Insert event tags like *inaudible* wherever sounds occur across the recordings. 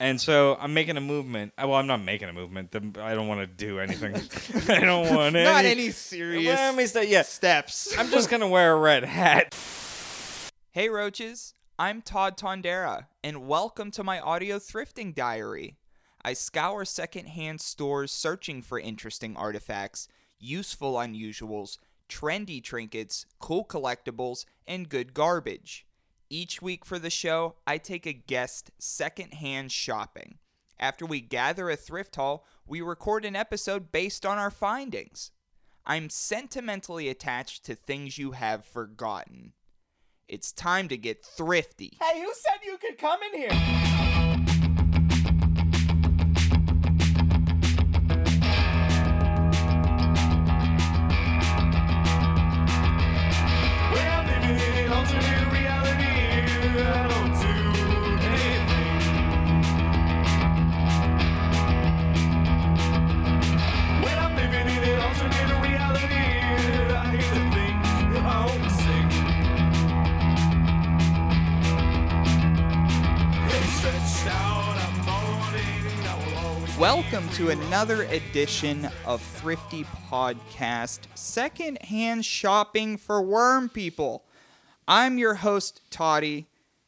And so I'm making a movement. Uh, Well, I'm not making a movement. *laughs* *laughs* I don't want to do anything. I don't want any. Not any serious Let me say, yeah. steps. *laughs* I'm just gonna wear a red hat. Hey Roaches, I'm Todd Tondera, and welcome to my audio thrifting diary. I scour secondhand stores searching for interesting artifacts, useful unusuals, trendy trinkets, cool collectibles, and good garbage. Each week for the show, I take a guest secondhand shopping. After we gather a thrift haul, we record an episode based on our findings. I'm sentimentally attached to things you have forgotten. It's time to get thrifty. Hey, who said you could come in here? Welcome to another edition of Thrifty Podcast, secondhand shopping for worm people. I'm your host, Toddy,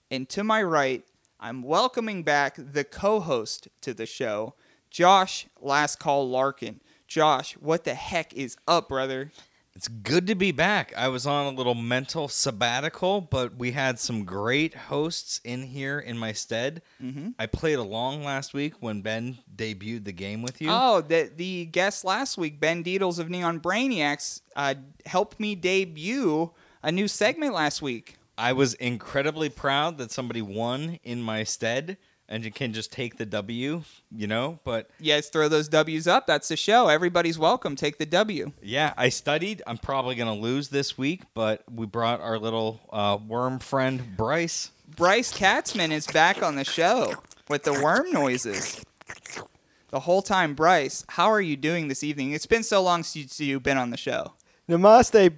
and to my right, I'm welcoming back the co host to the show, Josh Last Call Larkin. Josh, what the heck is up, brother? It's good to be back. I was on a little mental sabbatical, but we had some great hosts in here in my stead. Mm-hmm. I played along last week when Ben debuted the game with you. Oh, the the guest last week, Ben Deedles of Neon Brainiacs, uh, helped me debut a new segment last week. I was incredibly proud that somebody won in my stead and you can just take the W, you know? But You guys throw those W's up. That's the show. Everybody's welcome. Take the W. yeah, I studied. I'm probably going to lose this week, but we brought our little uh, worm friend, Bryce. Bryce Katzman is back on the show with the worm noises. The whole time, Bryce, how are you doing this evening? It's been so long since you've been on the show. Namaste,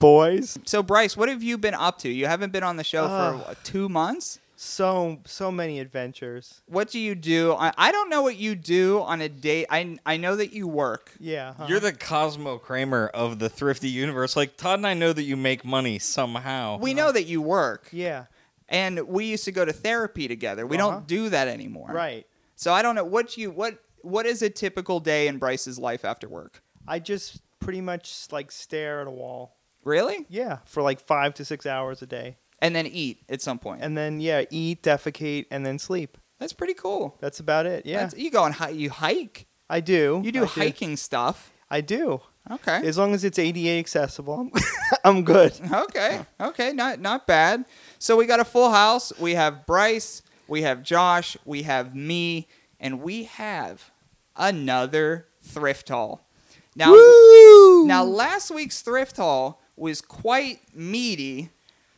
boys. So, Bryce, what have you been up to? You haven't been on the show for Ah. what, two months. So so many adventures. What do you do? I, I don't know what you do on a day. I, I know that you work. Yeah. huh? You're the Cosmo Kramer of the thrifty universe. Like, Todd and I know that you make money somehow. We know that you work. yeah. And we used to go to therapy together. We Uh-huh. don't do that anymore. Right. So I don't know what you what what is a typical day in Bryce's life after work? I just pretty much like stare at a wall. Really? Yeah, for like five to six hours a day, And then eat at some point. and then yeah, eat, defecate, and then sleep. That's pretty cool. That's about it. Yeah, That's, you go and hi- you hike. I do. You do I hiking stuff. I do. Okay. As long as it's ADA accessible, I'm, *laughs* I'm good. okay. Okay. Not not bad. So we got a full house. We have Bryce. We have Josh. We have me, and we have another thrift haul. Now, Woo! now last week's thrift haul was quite meaty.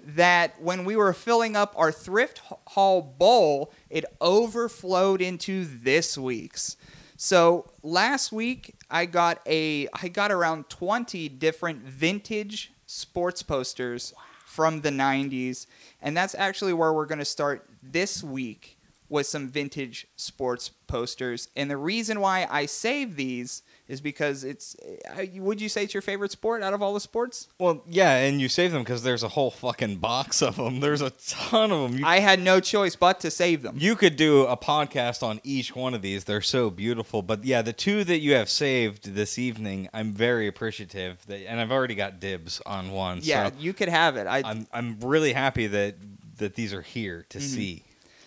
That when we were filling up our thrift haul bowl, it overflowed into this week's. So last week I got a I got around 20 different vintage sports posters from the 90s and that's actually where we're going to start this week with some vintage sports posters. And the reason why I save these is because it's uh, would you say it's your favorite sport out of all the sports? Well, yeah, and you save them because there's a whole fucking box of them. There's a ton of them. You, I had no choice but to save them. you could do a podcast on each one of these. They're so beautiful. But yeah, the two that you have saved this evening, I'm very appreciative. That, and I've already got dibs on one. yeah, so you could have it. I I'm I'm really happy that that these are here to Mm-hmm. see.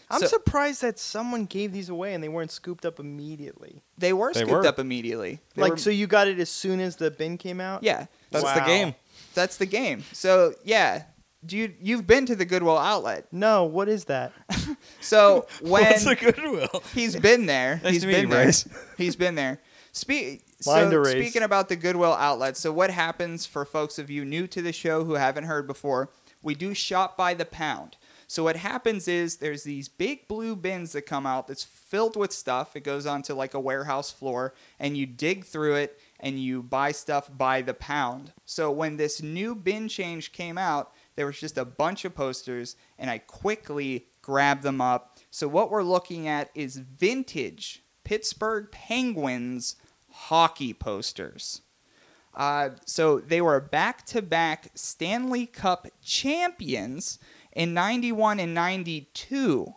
I'm So- surprised that someone gave these away and they weren't scooped up immediately. they were They scooped were. up immediately. They like, were- so you got it as soon as the bin came out? yeah, That's the game. that's the game. So yeah, do you you've been to the Goodwill outlet? No, what is that? *laughs* So *laughs* when What's the goodwill? he's been there, Nice he's to meet been you, there. Bryce. *laughs* He's been there. Speak. So speaking about the Goodwill outlet, so what happens for folks of you new to the show who haven't heard before? We do shop by the pound. So what happens is there's these big blue bins that come out that's filled with stuff. It goes onto like a warehouse floor, and you dig through it and you buy stuff by the pound. So when this new bin change came out, there was just a bunch of posters, and I quickly grabbed them up. So what we're looking at is vintage Pittsburgh Penguins hockey posters. Uh, so they were back-to-back Stanley Cup champions in 91 and 92.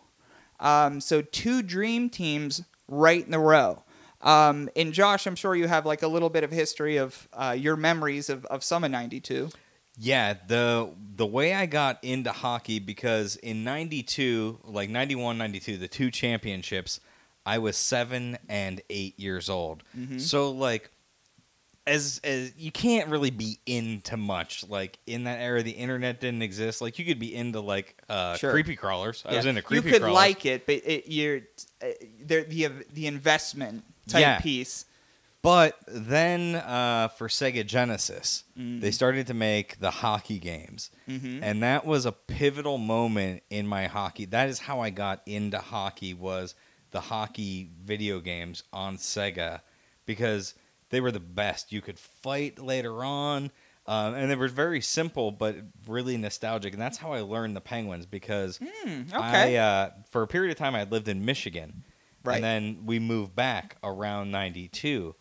Um, so two dream teams right in a row. Um, and Josh, I'm sure you have like a little bit of history of uh, your memories of, of some of 92. Yeah, the the way I got into hockey because in 92, like 91, 92, the two championships, I was 7 and 8 years old. Mm-hmm. So like as as you can't really be into much like in that era the internet didn't exist like you could be into like uh Sure. creepy crawlers i was into creepy You could crawlers like it, but it, you're uh, there the the investment type Yeah. piece. But then uh, for Sega Genesis, Mm. they started to make the hockey games. Mm-hmm. And that was a pivotal moment in my hockey. That is how I got into hockey was the hockey video games on Sega because they were the best. You could fight later on. Um, and they were very simple but really nostalgic. And that's how I learned the Penguins because Hmm, okay. I, uh, for a period of time, I had lived in Michigan. Right. And then we moved back around 92.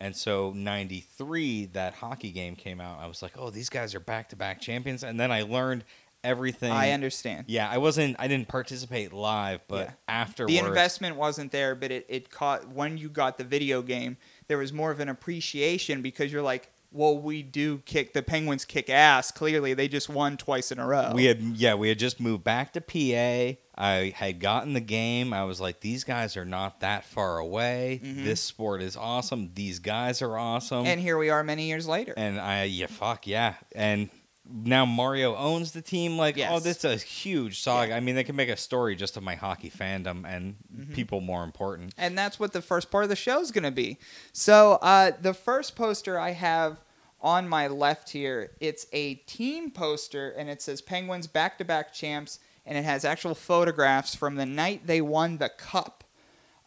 And so 93, that hockey game came out. I was like, oh, these guys are back to back champions. And then I learned everything. I understand. Yeah, I wasn't, I didn't participate live, but Yeah. afterwards. The investment wasn't there, but it, it caught when you got the video game, there was more of an appreciation because you're like, well, we do kick the Penguins kick ass. Clearly, they just won twice in a row. We had yeah, we had just moved back to PA. I had gotten the game. I was like, these guys are not that far away. Mhm. This sport is awesome. These guys are awesome. and here we are many years later. And I yeah, fuck yeah. And now Mario owns the team. Like, oh, this is a huge saga. I mean, they can make a story just of my hockey fandom and Mm-hmm. people more important. and that's what the first part of the show is going to be. So uh, the first poster I have on my left here, it's a team poster, and it says Penguins back-to-back champs, and it has actual photographs from the night they won the cup.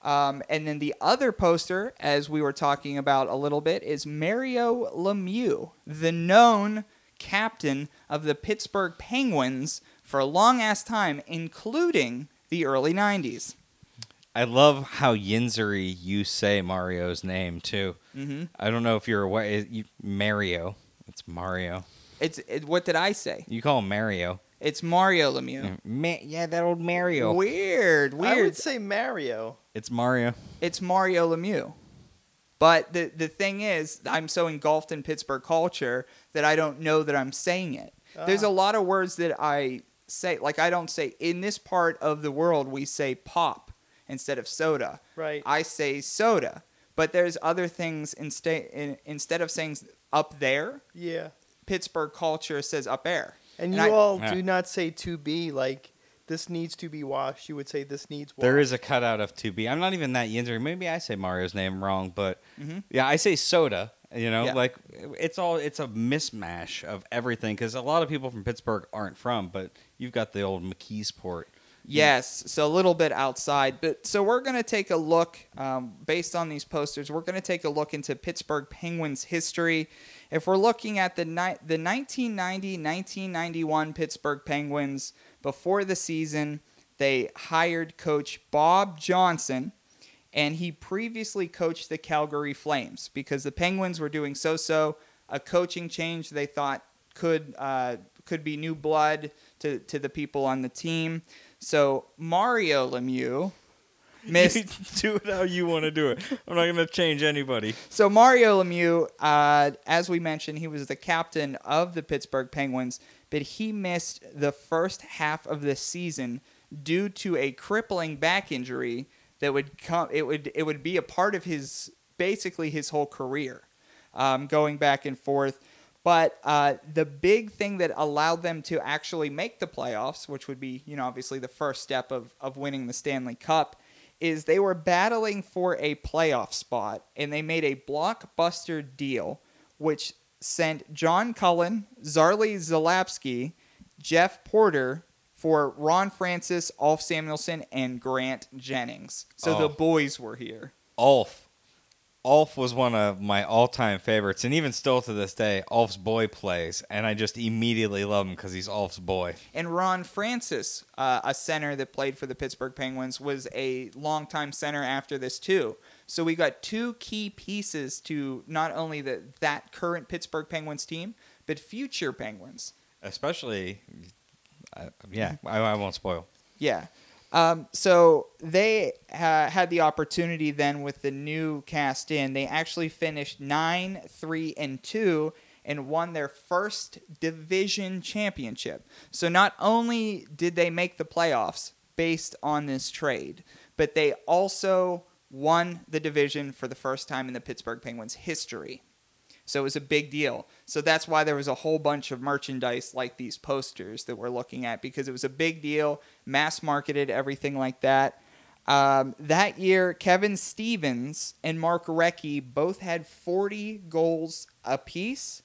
Um, and then the other poster, as we were talking about a little bit, is Mario Lemieux, the known captain of the Pittsburgh Penguins for a long ass time, including the early 90s. I love how Yinzery you say Mario's name too. hmm I don't know if you're aware. you- Mario. It's Mario. It's it, what did I say? You call him Mario. It's Mario Lemieux. Ma- yeah, that old Mario. Weird, weird. I would say Mario. It's Mario. It's Mario Lemieux. But the the thing is, I'm so engulfed in Pittsburgh culture that I don't know that I'm saying it. There's Ah. a lot of words that I say, like I don't say in this part of the world we say pop instead of soda. Right. I say soda. But there's other things instead in, instead of saying up there, yeah. Pittsburgh culture says up air. And, And you I- all Yeah. do not say to be like this needs to be washed. You would say this needs washed. There is a cutout of 2B. I'm not even that Yinzery. Maybe I say Mario's name wrong, but Mhm. yeah, I say soda. You know, Yeah. like it's all it's a mismatch of everything because a lot of people from Pittsburgh aren't from, but you've got the old McKeesport. Yes, so a little bit outside, but so we're gonna take a look um, based on these posters. We're gonna take a look into Pittsburgh Penguins history. If we're looking at the ni- the 1990-1991 Pittsburgh Penguins before the season, they hired coach Bob Johnson, and he previously coached the Calgary Flames because the Penguins were doing so-so. A coaching change they thought could uh, could be new blood to, to the people on the team. So Mario Lemieux *laughs* missed. do it how you want to do it. I'm not going to change anybody. so Mario Lemieux, uh, as we mentioned, he was the captain of the Pittsburgh Penguins, but he missed the first half of the season due to a crippling back injury that would come. It would it would be a part of his basically his whole career, um, going back and forth. But uh, the big thing that allowed them to actually make the playoffs, which would be, you know, obviously the first step of, of winning the Stanley Cup, is they were battling for a playoff spot and they made a blockbuster deal, which sent John Cullen, Zarley Zalapski, Jeff Porter for Ron Francis, Ulf Samuelsson, and Grant Jennings. So Oh. the boys were here. Ulf. Ulf was one of my all-time favorites, and even still to this day, Ulf's boy plays, and I just immediately love him because he's Ulf's boy. And Ron Francis, uh, a center that played for the Pittsburgh Penguins, was a longtime center after this too. So we got two key pieces to not only the that current Pittsburgh Penguins team, but future Penguins. Especially, uh, yeah, I, I won't spoil. Yeah. Um, so they uh, had the opportunity then with the new cast in. They actually finished nine, three, and two, and won their first division championship. So not only did they make the playoffs based on this trade, but they also won the division for the first time in the Pittsburgh Penguins history. So it was a big deal. So that's why there was a whole bunch of merchandise like these posters that we're looking at because it was a big deal, mass marketed, everything like that. Um, that year, Kevin Stevens and Mark Recchi both had 40 goals apiece,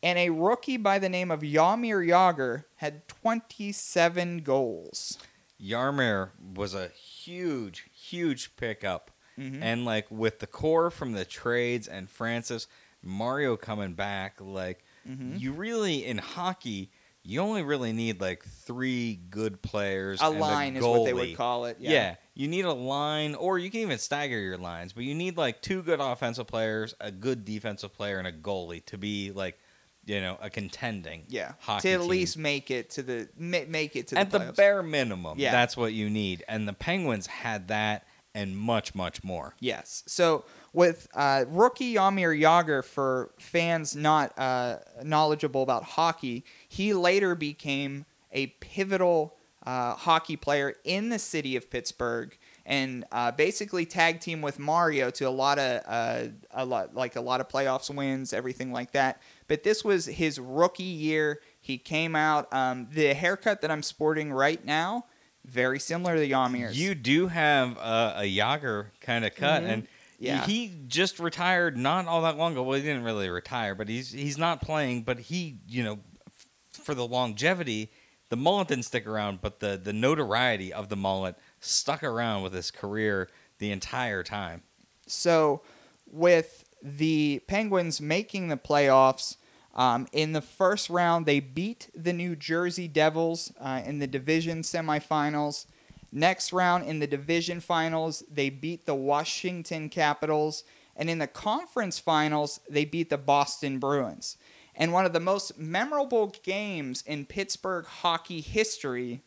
and a rookie by the name of Jaromir Jagr had 27 goals. Jaromir was a huge, huge pickup. Mhm. And like with the core from the trades and Francis, Mario coming back, like Mhm. you really in hockey, you only really need like three good players. A line is what they would call it. Yeah. Yeah. you need a line, or you can even stagger your lines, but you need like two good offensive players, a good defensive player, and a goalie to be like, you know, a contending. Yeah. hockey to at team. least make it to the ma- make it to at the the bare minimum. Yeah. that's what you need, and the Penguins had that and much, much more. Yes. So with uh, rookie Jaromir Jagr, for fans not uh, knowledgeable about hockey, he later became a pivotal uh, hockey player in the city of Pittsburgh, and uh, basically tag team with Mario to a lot of uh, a lot like a lot of playoffs wins, everything like that. But this was his rookie year. He came out. Um, the haircut that I'm sporting right now, very similar to Jaromir's. You do have a, a Jagr kind of cut, Mhm. and Yeah. he just retired not all that long ago. Well, he didn't really retire, but he's he's not playing. But he, you know, f- for the longevity, the mullet didn't stick around, but the the notoriety of the mullet stuck around with his career the entire time. So, with the Penguins making the playoffs, um, in the first round, they beat the New Jersey Devils uh, in the division semifinals. Next round, in the division finals, they beat the Washington Capitals. And in the conference finals, they beat the Boston Bruins. And one of the most memorable games in Pittsburgh hockey history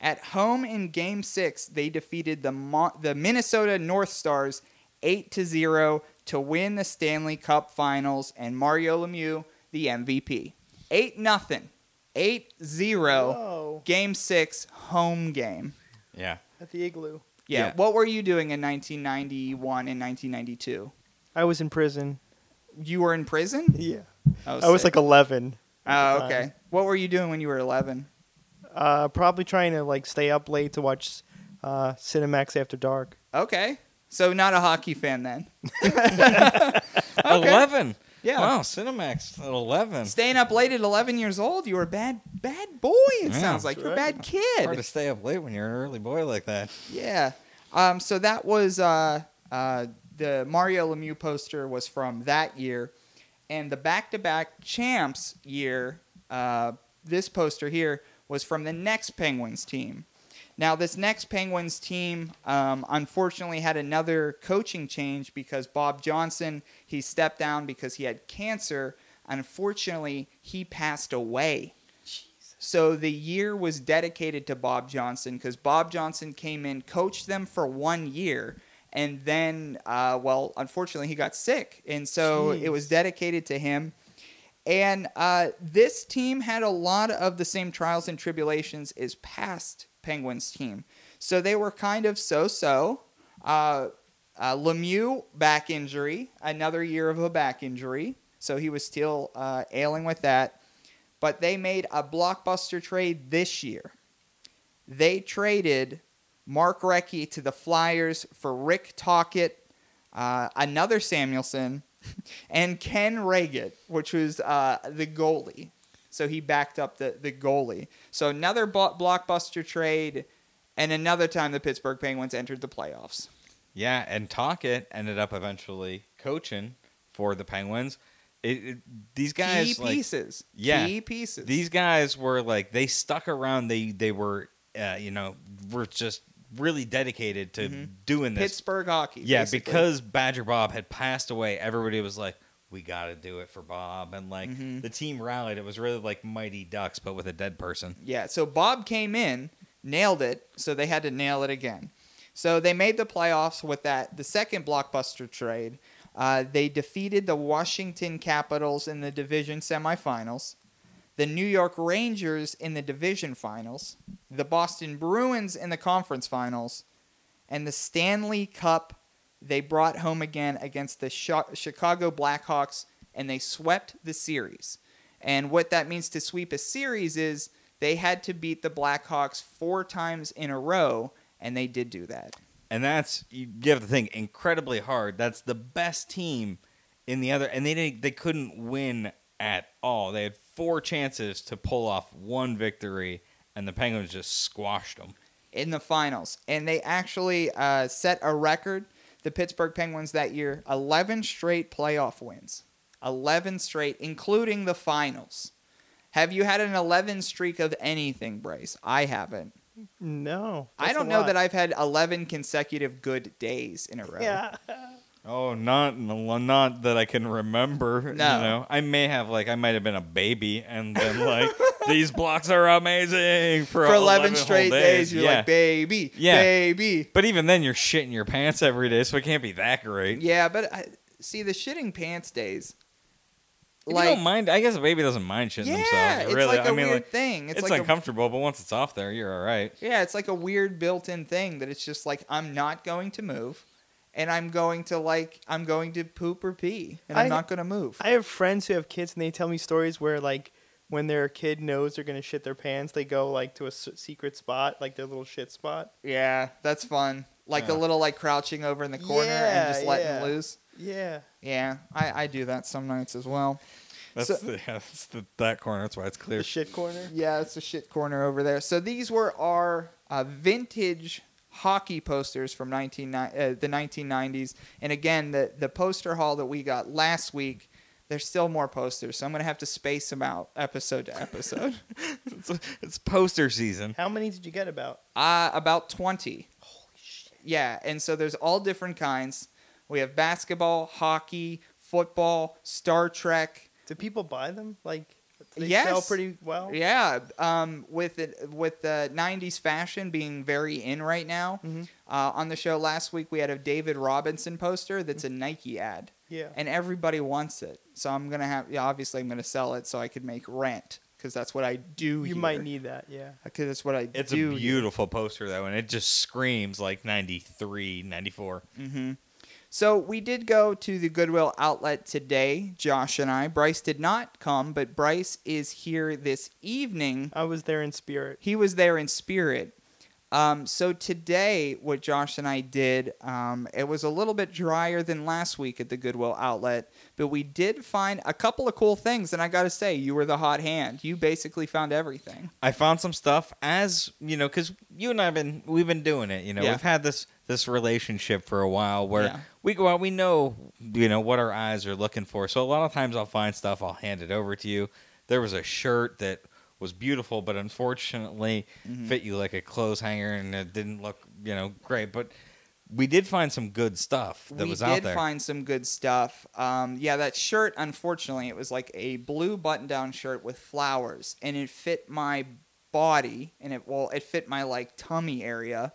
at home in Game Six, they defeated the Mo- the Minnesota North Stars eight to zero to win the Stanley Cup Finals, and Mario Lemieux the MVP. Eight nothing, eight zero. Whoa. Game Six home game. Yeah, At the igloo. Yeah. Yeah. What were you doing in 1991 and 1992? I was in prison. You were in prison. Yeah. Oh, I was sick. like 11. Oh, at the time. okay. What were you doing when you were 11? Uh, probably trying to like stay up late to watch uh, Cinemax After Dark. Okay. So not a hockey fan then. *laughs* eleven. Yeah. Wow, Cinemax at eleven. Staying up late at 11 years old, you were a bad, bad boy. It Yeah, sounds like you're a bad Hard to stay up late when you're an early boy like that. Yeah. Um. So that was uh uh the Mario Lemieux poster was from that year, and the back-to-back champs year. Uh, this poster here was from the next Penguins team. Now, this next Penguins team, um, unfortunately, had another coaching change because Bob Johnson he stepped down because he had cancer. Unfortunately, he passed away. So the year was dedicated to Bob Johnson because Bob Johnson came in, coached them for one year, and then, uh, well, unfortunately, he got sick, and so it was dedicated to him. And uh, this team had a lot of the same trials and tribulations as past Penguins team. So they were kind of so-so. Uh, uh, Lemieux back injury, another year of a back injury, so he was still uh, ailing with that. But they made a blockbuster trade this year. They traded Mark Recchi to the Flyers for Rick Tocchet, uh, another Samuelsson, *laughs* and Ken Reagan, which was uh, the goalie. So he backed up the, the goalie. So another blo- blockbuster trade, and another time the Pittsburgh Penguins entered the playoffs. Yeah, and Tocchet ended up eventually coaching for the Penguins. It, it, these guys, Key like, pieces. yeah, Key pieces. these guys were like they stuck around. They they were, uh, you know, were just really dedicated to doing this. Pittsburgh hockey. Yeah, basically. because Badger Bob had passed away, everybody was like, "We got to do it for Bob," and like Mm-hmm. the team rallied. It was really like Mighty Ducks, but with a dead person. Yeah, so Bob came in, nailed it, so they had to nail it again. So they made the playoffs with that, the second blockbuster trade. Uh, they defeated the Washington Capitals in the division semifinals, the New York Rangers in the division finals, the Boston Bruins in the conference finals, and the Stanley Cup they brought home again against the Chicago Blackhawks, and they swept the series. And what that means to sweep a series is they had to beat the Blackhawks four times in a row, and they did do that. and that's you have to think incredibly hard. That's the best team in the other, and they didn't, they couldn't win at all. They had four chances to pull off one victory, and the Penguins just squashed them. in the finals, and they actually uh, set a record. The Pittsburgh Penguins that year, eleven straight playoff wins, eleven straight, including the finals. Have you had an eleven streak of anything, Bryce? I haven't. No. I don't know that I've had eleven consecutive good days in a row. Yeah. *laughs* Oh, not not that I can remember. No. you know, I may have like I might have been a baby, and then like *laughs* these blocks are amazing for, For eleven whole straight days, you're yeah. like, baby, Yeah. baby. But even then, you're shitting your pants every day, so it can't be that great. Yeah, but I, see the shitting pants days. If you don't mind, I guess a baby doesn't mind shitting yeah, themselves. it's really, like a I mean, weird like, thing. It's, it's, like a but once it's off there, you're all right. Yeah, it's like a weird built-in thing that it's just like I'm not going to move, and I'm going to like I'm going to poop or pee, and I'm I- not going to move. I have friends who have kids, and they tell me stories where like when their kid knows they're gonna shit their pants, they go like to a s- secret spot, like their little shit spot. yeah, that's fun. Like a Yeah. little like crouching over in the corner and just letting yeah. loose. Yeah. Yeah, I, I do that some nights as well. That's, So- the, yeah, that's the, that corner. That's why it's clear. The shit corner. Yeah, it's a shit corner over there. So these were our uh, vintage hockey posters from 19, uh, the 1990s. And again, the, the poster haul that we got last week, there's still more posters. So I'm going to have to space them out episode to episode. *laughs* it's, it's poster season. How many did you get about? uh, about 20. Holy shit. Yeah, and so there's all different kinds. We have basketball, hockey, football, Star Trek, Do people buy them? Like they Yes. sell pretty well. Yeah, um, with it with the '90s fashion being very in right now. Mhm. Uh, on the show last week, we had a David Robinson poster that's a Nike ad, Yeah. and everybody wants it. So I'm gonna have, yeah, obviously, I'm gonna sell it so I can make rent because that's what I do. You might need that. Yeah. because that's what I It's do. It's a beautiful poster though, and it just screams like 93, 94. hmm So we did go to the Goodwill outlet today, Josh and I. Bryce did not come, but Bryce is here this evening I was there in spirit. he was there in spirit. Um, so today, what Josh and I did, um, it was a little bit drier than last week at the Goodwill outlet, but we did find a couple of cool things. And I got to say, you were the hot hand. You basically found everything. I found some stuff as you know, because you and I've been we've been doing it. You know, Yeah. we've had this this relationship for a while where Yeah. we go out, we know you know what our eyes are looking for. So a lot of times I'll find stuff, I'll hand it over to you. There was a shirt that was beautiful, but unfortunately Mm-hmm. fit you like a clothes hanger, and it didn't look you know great. But we did find some good stuff that we was did out there. find some good stuff. Um, yeah, that shirt, unfortunately, it was like a blue button-down shirt with flowers, and it fit my body, and it well, it fit my like tummy area,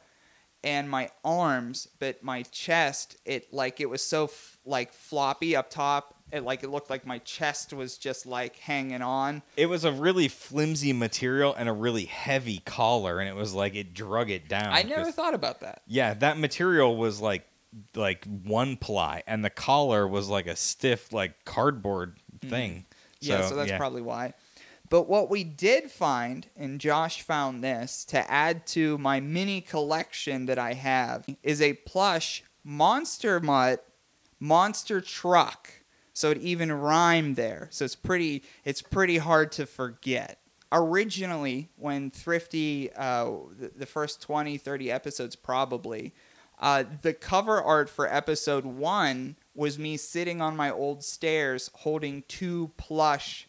and my arms, but my chest, it like it was so f- like floppy up top. It like it looked like my chest was just like hanging on. It was a really flimsy material and a really heavy collar, and it was like it drug it down. I never thought about that. Yeah, that material was like like one ply, and the collar was like a stiff like cardboard mm. thing. Yeah, so that's probably why. But what we did find, and Josh found this to add to my mini collection that I have, is a plush Monster Mutt monster truck. So it even rhymed there. So it's pretty it's pretty hard to forget. Originally, when Thrifty, uh, the, first 20, 30 episodes probably, Uh, the cover art for episode one was me sitting on my old stairs holding two plush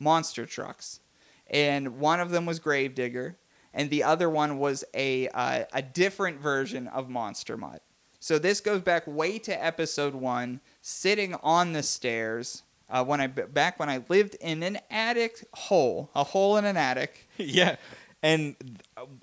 monster trucks, and one of them was Gravedigger, and the other one was a uh, a different version of Monster Mutt. So this goes back way to episode one, sitting on the stairs. Uh, when I back when I lived in an attic hole, a hole in an attic. *laughs* yeah, and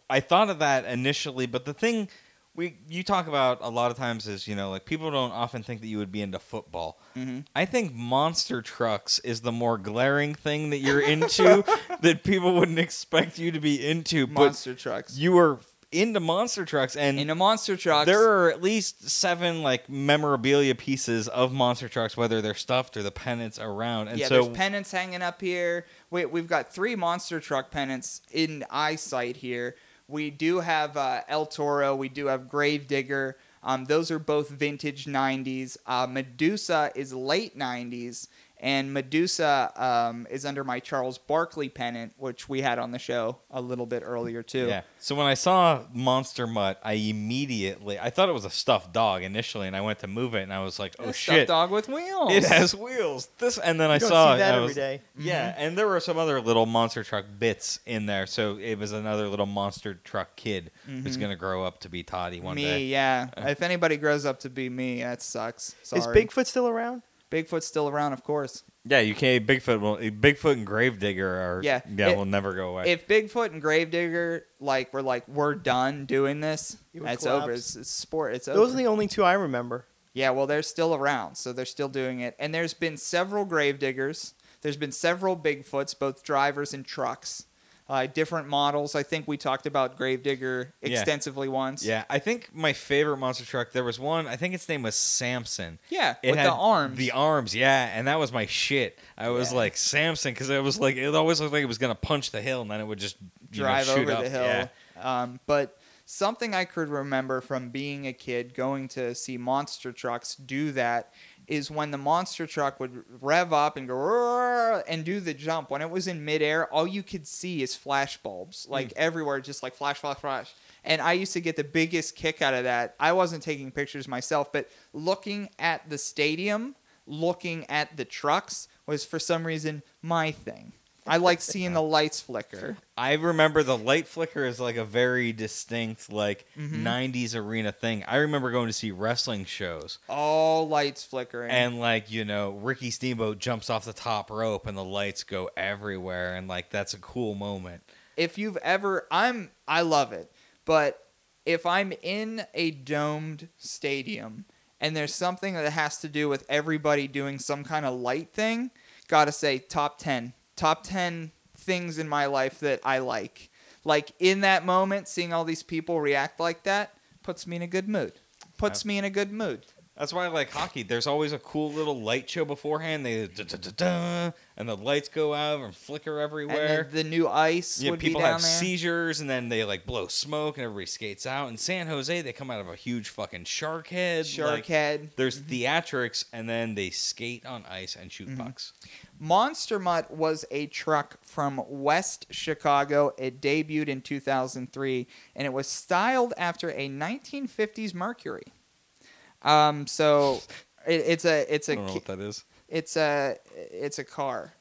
I thought of that initially, but the thing we you talk about a lot of times is you know like people don't often think that you would be into football. Mhm. I think monster trucks is the more glaring thing that you're *laughs* into that people wouldn't expect you to be into. Monster trucks. You were into monster trucks, and in a monster truck. there are at least seven like memorabilia pieces of monster trucks, whether they're stuffed or the pennants around. And yeah, so there's pennants hanging up here. We, we've got three monster truck pennants in eyesight here. We do have uh, El Toro. We do have Gravedigger. Um, those are both vintage 90s. Uh, Medusa is late 90s. And Medusa um, is under my Charles Barkley pennant, which we had on the show a little bit earlier, too. Yeah. So when I saw Monster Mutt, I immediately I thought it was a stuffed dog initially, and I went to move it, and I was like, "Oh A shit, stuffed dog with wheels. it has wheels!" This, and then I You don't saw see that it, I every was- day. Yeah, mm-hmm. and there were some other little monster truck bits in there, so it was another little monster truck kid who's mm-hmm. gonna grow up to be Toddy one me, day. yeah. Uh, if anybody grows up to be me, that sucks. Sorry. Is Bigfoot still around? Bigfoot's still around, of course. Yeah, you can't. Bigfoot will. Bigfoot and Gravedigger are. Yeah, yeah, it- will never go away. If Bigfoot and Gravedigger like were like we're done doing this, it's would over. It's, it's sport. It's Those over. are the only two I remember. yeah, well, they're still around, so they're still doing it. And there's been several Gravediggers. There's been several Bigfoots, both drivers and trucks. Uh, different models. I think we talked about Gravedigger Yeah. extensively once. yeah, I think my favorite monster truck. There was one. I think its name was Samson. Yeah, It with the arms. The arms, yeah, and that was my shit. I was Yeah. like Samson because it was like it always looked like it was gonna punch the hill, and then it would just know, drive shoot over up. the hill. Yeah. Um, but something I could remember from being a kid going to see monster trucks do that is when the monster truck would rev up and go and do the jump. When it was in midair, all you could see is flash bulbs, Hmm. like everywhere, just like flash, flash, flash. And I used to get the biggest kick out of that. I wasn't taking pictures myself, but looking at the stadium, looking at the trucks was for some reason my thing. I like seeing the lights flicker. I remember the light flicker is like a very distinct like Mm-hmm. '90s arena thing. I remember going to see wrestling shows. all lights flickering. And like you know, Ricky Steamboat jumps off the top rope and the lights go everywhere, and like that's a cool moment. if you've ever, I'm, I love it, but if I'm in a domed stadium and there's something that has to do with everybody doing some kind of light thing, gotta say top ten, top ten things in my life that I like. Like in that moment, seeing all these people react like that puts me in a good mood. Puts me in a good mood. That's why I like hockey. There's always a cool little light show beforehand. They da, da, da, and the lights go out and flicker everywhere. then the new ice yeah, would people be down have there. seizures and then they like blow smoke and everybody skates out. In San Jose, they come out of a huge fucking shark head. Shark like, head. There's theatrics and then they skate on ice and shoot Mm-hmm. pucks. Monster Mutt was a truck from West Chicago. It debuted in 2003, and it was styled after a 1950s Mercury. Um, so it, it's a it's I a don't know what that is. it's a it's a car.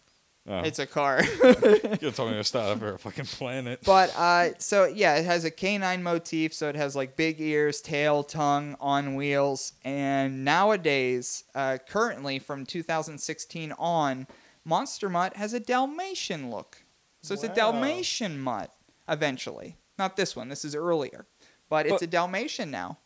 Oh. It's a car. *laughs* *laughs* You're telling me to stop for a fucking planet. but uh, so yeah, it has a canine motif. So it has like big ears, tail, tongue on wheels. And nowadays, uh, currently from 2016 on, Monster Mutt has a Dalmatian look. So it's a Dalmatian mutt eventually. Not this one. This is earlier, but it's a Dalmatian now.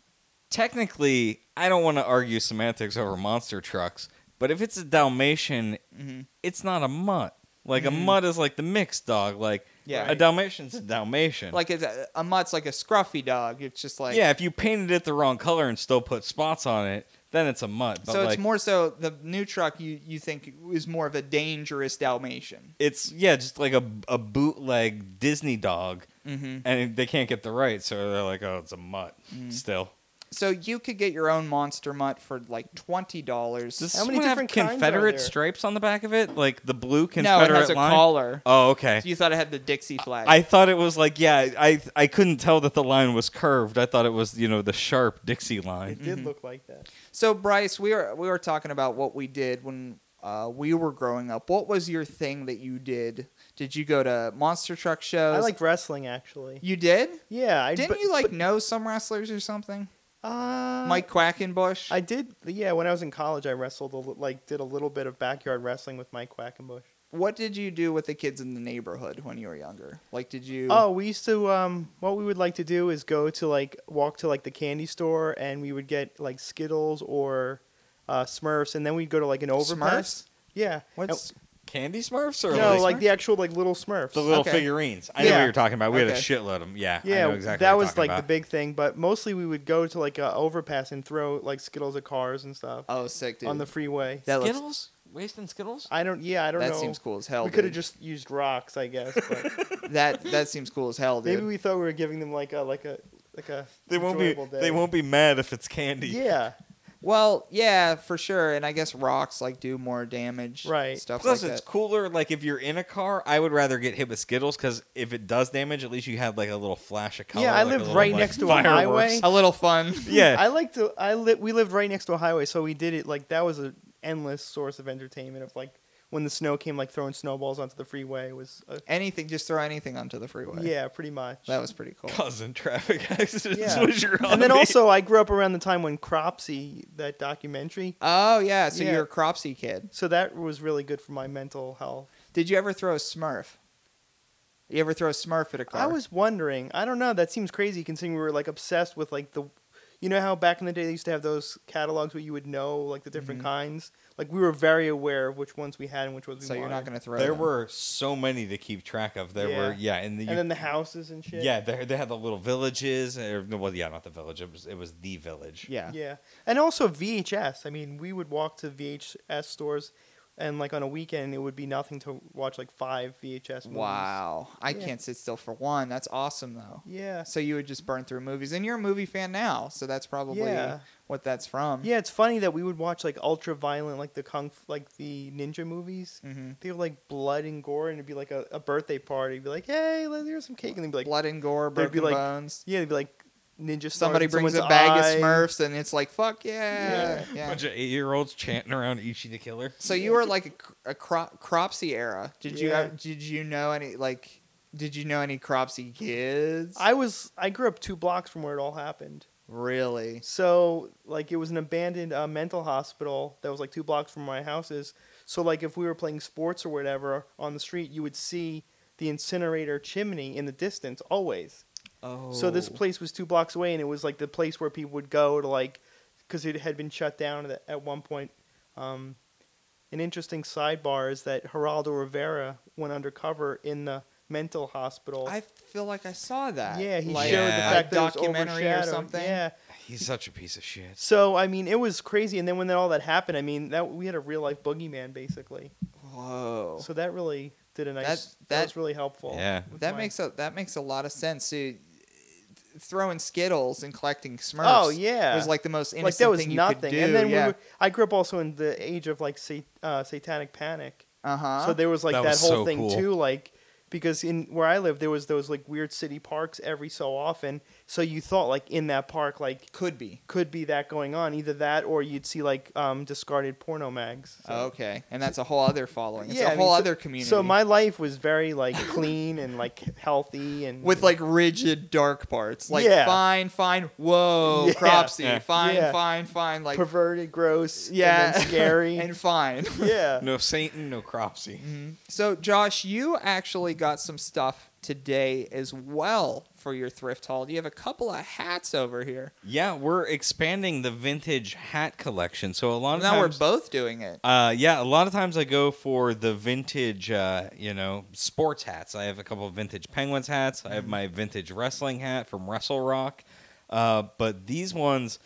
Technically, I don't want to argue semantics over monster trucks, but if it's a Dalmatian, hmm it's not a mutt. Like a mutt is like the mixed dog. Like Mm-hmm. Yeah. a Dalmatian's a Dalmatian. Like it's a, a mutt's like a scruffy dog. It's just like yeah, if you painted it the wrong color and still put spots on it, then it's a mutt. But so like, it's more so the new truck you you think is more of a dangerous Dalmatian. it's yeah, just like a a bootleg Disney dog, Mm-hmm. and they can't get the right, so they're like, oh, it's a mutt Mm. still. So you could get your own monster mutt for like twenty dollars. Does How many one have different kinds are Confederate there? stripes on the back of it? Like the blue No, Confederate it has a line? collar. Oh, okay. You thought it had the Dixie flag. I thought it was like yeah, I I couldn't tell that the line was curved. I thought it was you know the sharp Dixie line. It did look like that. So Bryce, we were we were talking about what we did when uh, we were growing up. What was your thing that you did? Did you go to monster truck shows? I like wrestling actually. You did? Yeah, I Didn't but- you like but- know some wrestlers or something? Uh, Mike Quackenbush. I did. Yeah, when I was in college, I wrestled a, like did a little bit of backyard wrestling with Mike Quackenbush. what did you do with the kids in the neighborhood when you were younger? Like, did you? Oh, we used to. Um, what we would like to do is go to like walk to like the candy store, and we would get like Skittles or uh, Smurfs, and then we'd go to like an overpass. Smurfs? Yeah. What's Candy Smurfs or no, like, like the actual like little Smurfs. the little Okay. figurines? I know what Yeah. you're talking about. We had Okay. a shitload of them. Yeah, I yeah, know exactly. that what you're was talking like about. the big thing. But mostly we would go to like a overpass and throw like Skittles at cars and stuff oh sick dude on the freeway. That looks- Skittles. Wasting Skittles. I don't. Yeah, I don't know. that know. seems cool as hell. we could have dude. just used rocks, I guess. But *laughs* that that seems cool as hell, dude. maybe we thought we were giving them like a like a like a. They won't be. enjoyable Day. They won't be mad if it's candy. Yeah. Well, yeah, for sure, and I guess rocks like do more damage, Right. Stuff Plus, like it's that. cooler. Like if you're in a car, I would rather get hit with Skittles because if it does damage, at least you have like a little flash of color. Yeah, I like a live little, right like, next to a fireworks. highway. A little fun. *laughs* Yeah, I like to. I li- We lived right next to a highway, so we did it like that was an endless source of entertainment. Of like when the snow came, like throwing snowballs onto the freeway was. A, anything, just throw anything onto the freeway. yeah, pretty much. that was pretty cool. causing traffic *laughs* accidents Yeah. was your and then hobby. also, I grew up around the time when Cropsy, that documentary. Oh yeah, so Yeah. you're a Cropsy kid. So that was really good for my mental health. Did you ever throw a Smurf? You ever throw a Smurf at a car? I was wondering. I don't know. That seems crazy considering we were like obsessed with like the. You know how back in the day they used to have those catalogs where you would know like the different Mhm. kinds. Like we were very aware of which ones we had and which ones we so you're not gonna throw. there them. were so many to keep track of. There were yeah, and the and then the houses and shit. yeah, they they had the little villages. Or, no, well, yeah, not the village. It was it was the village. Yeah. Yeah, and also VHS. I mean, we would walk to VHS stores, and like on a weekend, it would be nothing to watch like five VHS movies. Wow, I Yeah. can't sit still for one. That's awesome though. Yeah. So you would just burn through movies, and you're a movie fan now, so that's probably Yeah. what that's from. Yeah, it's funny that we would watch like ultra violent, like the kung, f- like the ninja movies. hmm They were like blood and gore, and it'd be like a, a birthday party. It'd be like, hey, let- here's some cake, and they'd be like, Blood and gore, there'd be, like, bones. yeah, they'd be like ninja. stars Somebody brings a bag eye. of Smurfs, and it's like fuck yeah, yeah. bunch of eight year olds chanting around Ichi the Killer. So you were like a, a cro- Cropsy era. Did you have, did you know any like did you know any Cropsy kids? I was I grew up two blocks from where it all happened. really. So like it was an abandoned uh, mental hospital that was like two blocks from my houses. So like if we were playing sports or whatever on the street, you would see the incinerator chimney in the distance always. Oh. So this place was two blocks away, and it was like the place where people would go to like, because it had been shut down at, at one point. Um, an interesting sidebar is that Geraldo Rivera went undercover in the mental hospital. I feel like I saw that. yeah, he like, showed the fact a that it was documentary or something. Yeah. He's such a piece of shit. So I mean, it was crazy, and then when all that happened, I mean, that we had a real life boogeyman basically. Whoa. So that really did a nice. That- That, that- was really helpful. Yeah. that my- makes a that makes a lot of sense. So, throwing Skittles and collecting Smurfs. Oh yeah. was like the most innocent like that was thing you could do. and then yeah. we were, I grew up also in the age of like sat, uh, satanic panic. uh huh. So there was like That that, was whole so thing cool. too, like because in where I lived there was those like weird city parks every so often. So you thought like in that park like could be. could be that going on, either that or you'd see like um, discarded porno mags. So. okay, and that's a whole other following. It's Yeah, a I mean, whole so- other community. So my life was very like clean and like healthy and with like rigid dark parts, like Yeah. fine, fine, whoa, Yeah. cropsy, Yeah. fine, Yeah. fine, fine, like perverted, gross, yeah, and then scary. *laughs* and fine. yeah. *laughs* No Satan, no Cropsy. Mhm. So, Josh, you actually got some stuff today as well for your thrift haul. You have a couple of hats over here. Yeah, we're expanding the vintage hat collection. So a lot of Now times, we're both doing it. Uh, yeah, a lot of times I go for the vintage, uh, you know, sports hats. I have a couple of vintage Penguins hats. I have my vintage wrestling hat from Wrestle Rock. Uh, but these ones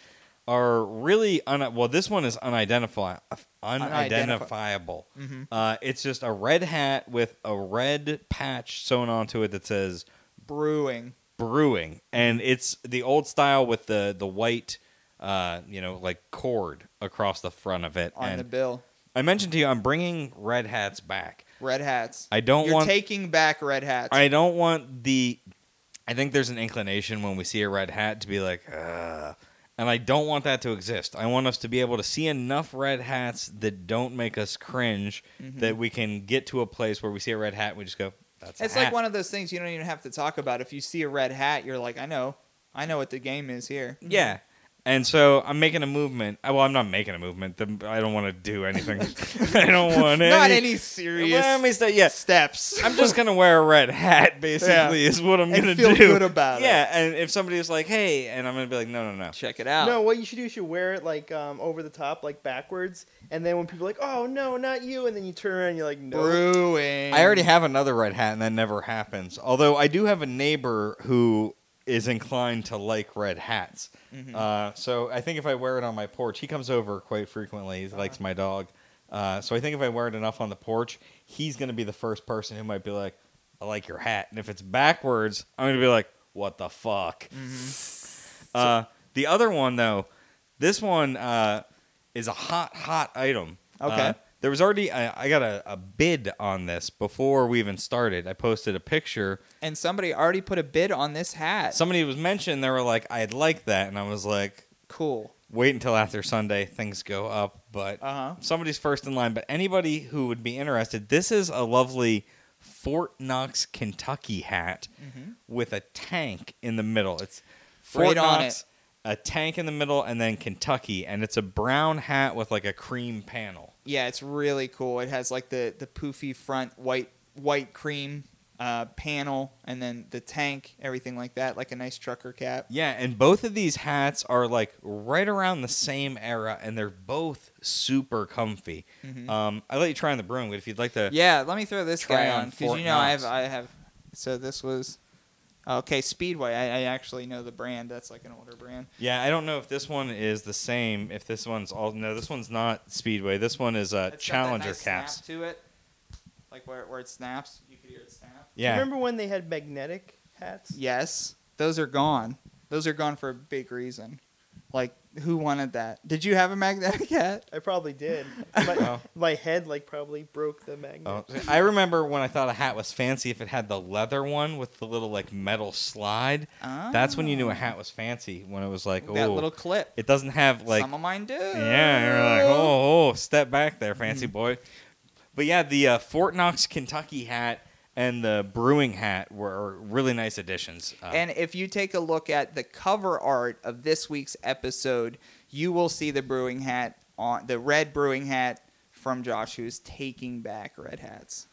are really un- well. This one is unidentify- unidentifiable. Mhm. Uh, it's just a red hat with a red patch sewn onto it that says Brewing. Brewing and it's the old style with the the white uh, you know, like cord across the front of it. on and the bill. I mentioned to you, I'm bringing red hats back. Red hats. I don't You're want. taking back red hats. I don't want the. I think there's an inclination when we see a red hat to be like, Ugh. and I don't want that to exist. I want us to be able to see enough red hats that don't make us cringe, Mm-hmm. that we can get to a place where we see a red hat and we just go, "That's." It's like one of those things you don't even have to talk about. If you see a red hat, you're like, I know, I know what the game is here. Yeah. And so I'm making a movement. uh, Well, I'm not making a movement. *laughs* I don't want to do anything. I don't want any. Not any serious Let me say, yeah. steps. I'm just gonna wear a red hat. *laughs* Basically, is what I'm And gonna feel do. good about it. yeah, and if somebody is like, "Hey," and I'm gonna be like, "No, no, no." check it out. No, what you should do is you should wear it like um, over the top, like backwards, and then when people are like, "Oh no, not you," and then you turn around, and you're like, "No." Brewing. I already have another red hat, and that never happens. Although I do have a neighbor who is inclined to like red hats. Mm-hmm. Uh, so I think if I wear it on my porch, he comes over quite frequently. He Uh-huh. likes my dog. Uh, so I think if I wear it enough on the porch, he's going to be the first person who might be like, "I like your hat." And if it's backwards, I'm going to be like, "What the fuck?" Uh, the other one though, this one uh, is a hot, hot item. Okay. There was already I, I got a, a bid on this before we even started. I posted a picture. and somebody already put a bid on this hat. Somebody was mentioned. They were like, "I'd like that," and I was like, cool. "Wait until after Sunday, things go up." But Uh huh. somebody's first in line. But anybody who would be interested, this is a lovely Fort Knox, Kentucky hat with a tank in the middle. It's Fort Right Knox, a tank in the middle, and then Kentucky, and it's a brown hat with like a cream panel. Yeah, it's really cool. It has like the the poofy front white white cream uh, panel, and then the tank, everything like that, like a nice trucker cap. Yeah, and both of these hats are like right around the same era, and they're both super comfy. Um, I let you try on the broom, but if you'd like to, Mm-hmm. Yeah, let me throw this guy on on because you know I have I have. So this was okay. Speedway. I, I actually know the brand. That's like an older brand. yeah, I don't know if this one is the same. If this one's all no, this one's not Speedway. This one is uh, It's got that Challenger nice caps. snap to it, like where where it snaps. You could hear it snap. Yeah, Remember when they had magnetic hats? Yes, those are gone. Those are gone for a big reason. Like who wanted that? Did you have a magnetic *laughs* hat? I probably did. *laughs* My, Oh. my head like probably broke the magnet. Oh, I remember when I thought a hat was fancy if it had the leather one with the little like metal slide. That's when you knew a hat was fancy. When it was like, oh, that little clip. it doesn't have like Some of mine do. Yeah, you're like, oh, oh, step back there, fancy boy. But yeah, the uh, Fort Knox, Kentucky hat and the brewing hat were really nice additions. Uh, And if you take a look at the cover art of this week's episode, you will see the brewing hat on the red brewing hat from Josh, who's taking back red hats,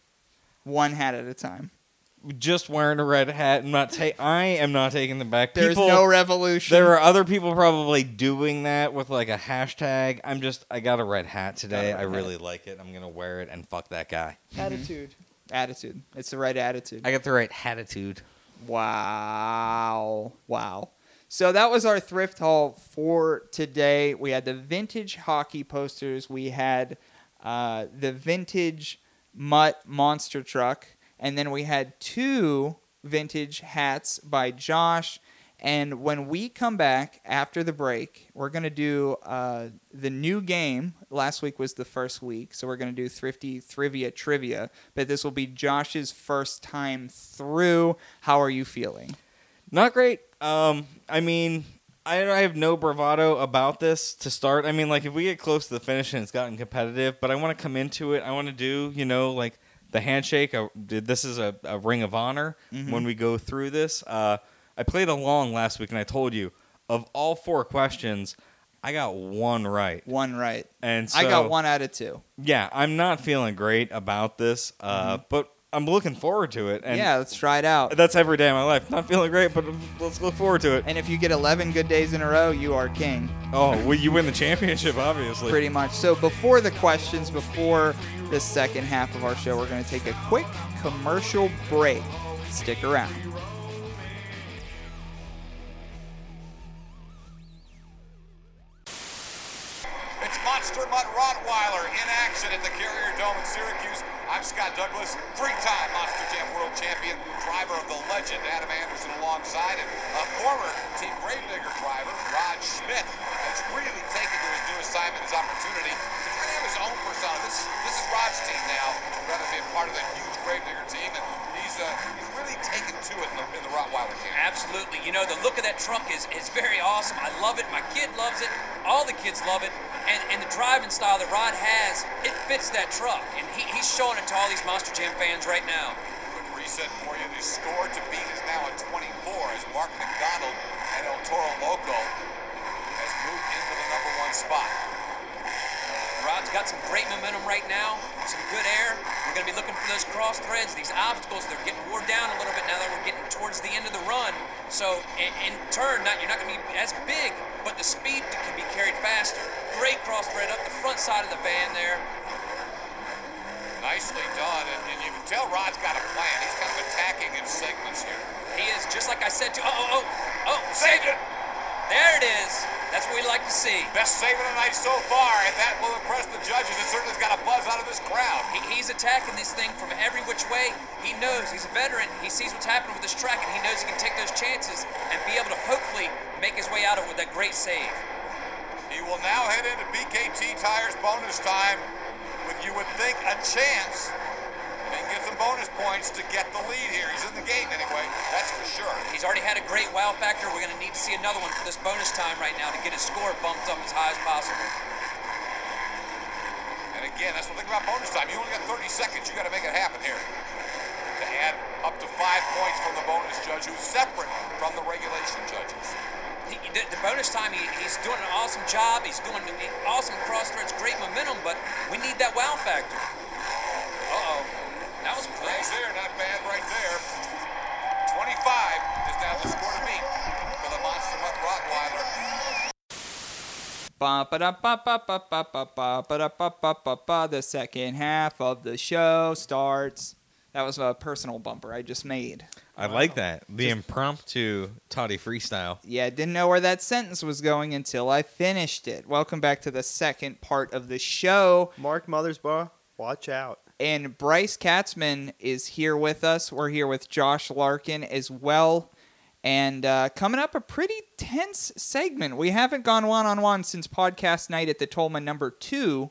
one hat at a time. just wearing a red hat, I'm not ta- I am not taking them back. There's People- no revolution. There are other people probably doing that with like a hashtag. I'm just, I got a red hat today. red I hat. really like it. I'm gonna wear it and fuck that guy. Attitude. Attitude. It's the right attitude. I got the right attitude. Wow. Wow. So that was our thrift haul for today. We had the vintage hockey posters. We had uh, the vintage mutt monster truck. And then we had two vintage hats by Josh. And when we come back after the break, we're going to do uh, the new game. Last week was the first week, so we're going to do Thrifty Trivia Trivia. But this will be Josh's first time through. How are you feeling? Not great. Um, I mean, I, I have no bravado about this to start. I mean, like if we get close to the finish and it's gotten competitive, but I want to come into it. I want to do, you know, like the handshake. I, this is a, a ring of honor when we go through this. Uh, I played along last week, and I told you of all four questions, I got one right, One right. and so, I got one out of two. Yeah, I'm not feeling great about this, uh, but I'm looking forward to it. And yeah, let's try it out. that's every day of my life. Not feeling great, but let's look forward to it. And if you get 11 good days in a row, you are king. Oh, well, you win the championship, obviously. pretty much. So before the questions, before the second half of our show, we're going to take a quick commercial break. Stick around. It's It's Monster Mutt Rottweiler in action at the Carrier Dome in Syracuse. I'm Scott Douglas, three-time Monster Jam World Champion, driver of the legend Adam Anderson alongside, and a former Team Gravedigger driver, Rod Schmidt, has really taken to his new assignment, his opportunity to kind of have his own persona. This, this is Rod's team now, rather than being part of that huge Gravedigger team, and he's, uh, he's really taken to it in the, in the Rottweiler camp. Absolutely. You know, the look of that truck is, is very awesome. I love it. My kid loves it. All the kids love it. And, and the driving style that Rod has, it fits that truck. And he, he's showing it to all these Monster Jam fans right now. Quick reset for you. The score to beat is now at 24 as Marc McDonald and El Toro Loco has moved into the number one spot. Rod's got some great momentum right now, some good air. We're going to be looking for those cross threads, these obstacles. They're getting wore down a little bit now that we're getting towards the end of the run. So, in, in turn, not, you're not going to be as big, but the speed can be carried faster. Great cross thread up the front side of the van there. Nicely done, and, and you can tell Rod's got a plan. He's kind of attacking in segments here. He is just like I said to. Oh, oh, oh, oh, saved it. There it is. That's what we like to see. Best save of the night so far, If that will impress the judges. It certainly's got a buzz out of this crowd. He, he's attacking this thing from every which way. He knows he's a veteran. He sees what's happening with this track, and he knows he can take those chances and be able to hopefully make his way out of it with that great save. He will now head into BKT Tires bonus time with, you would think, a chance. Can get some bonus points to get the lead here. He's in the game anyway, that's for sure. He's already had a great wow factor. We're going to need to see another one for this bonus time right now to get his score bumped up as high as possible. And again, that's the thing about bonus time. You only got 30 seconds. You got to make it happen here. To add up to five points from the bonus judge, who's separate from the regulation judges. He, the, the bonus time, he, he's doing an awesome job. He's doing awesome cross threads, great momentum, but we need that wow factor. Uh-oh. That was Nice close. there, not bad right there. 25 is now the score to beat for the Monster Mutt Rottweiler. The second half of the show starts. That was a personal bumper I just made. I like that. The impromptu Toddy freestyle. Yeah, didn't know where that sentence was going until I finished it. Welcome back to the second part of the show. Mark Mothersbaugh, watch out. And Bryce Katzman is here with us. We're here with Josh Larkin as well. And uh, coming up, a pretty tense segment. We haven't gone one on one since podcast night at the Tolman number two,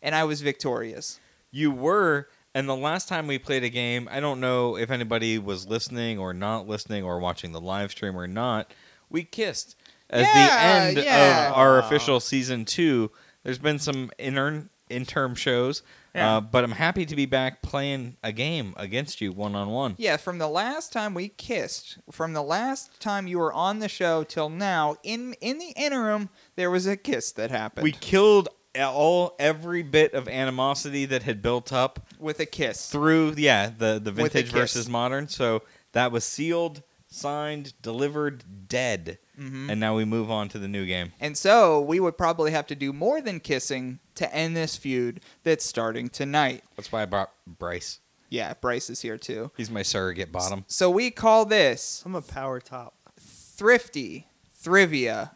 and I was victorious. You were, and the last time we played a game, I don't know if anybody was listening or not listening or watching the live stream or not. We kissed as Yeah, the end yeah. of our official season two. There's been some intern interim shows, Yeah. uh, but I'm happy to be back playing a game against you one on one. Yeah, from the last time we kissed, from the last time you were on the show till now, in in the interim, there was a kiss that happened. We killed all every bit of animosity that had built up with a kiss. through yeah the the vintage versus modern. So that was sealed, signed, delivered, dead, Mm-hmm. and now we move on to the new game. And so we would probably have to do more than kissing to end this feud that's starting tonight. That's why I brought Bryce. Yeah, Bryce is here too. He's my surrogate bottom. So we call this I'm a power top. thrifty thrivia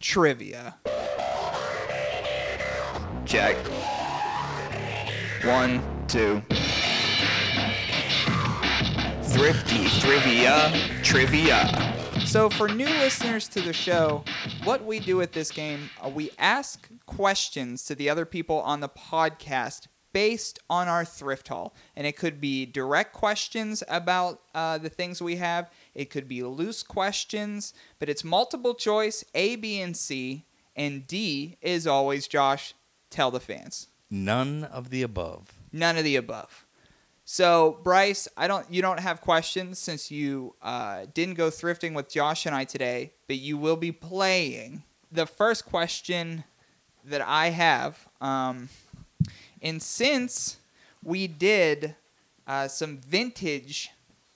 trivia. Check. One, two. Thrifty trivia trivia. So, for new listeners to the show, what we do with this game, uh, we ask questions to the other people on the podcast based on our thrift haul. And it could be direct questions about uh, the things we have, it could be loose questions, but it's multiple choice A, B, and C. And D is always, Josh, tell the fans. None of the above. None of the above. So Bryce, I don't. You don't have questions since you uh, didn't go thrifting with Josh and I today, but you will be playing. The first question that I have, um, and since we did uh, some vintage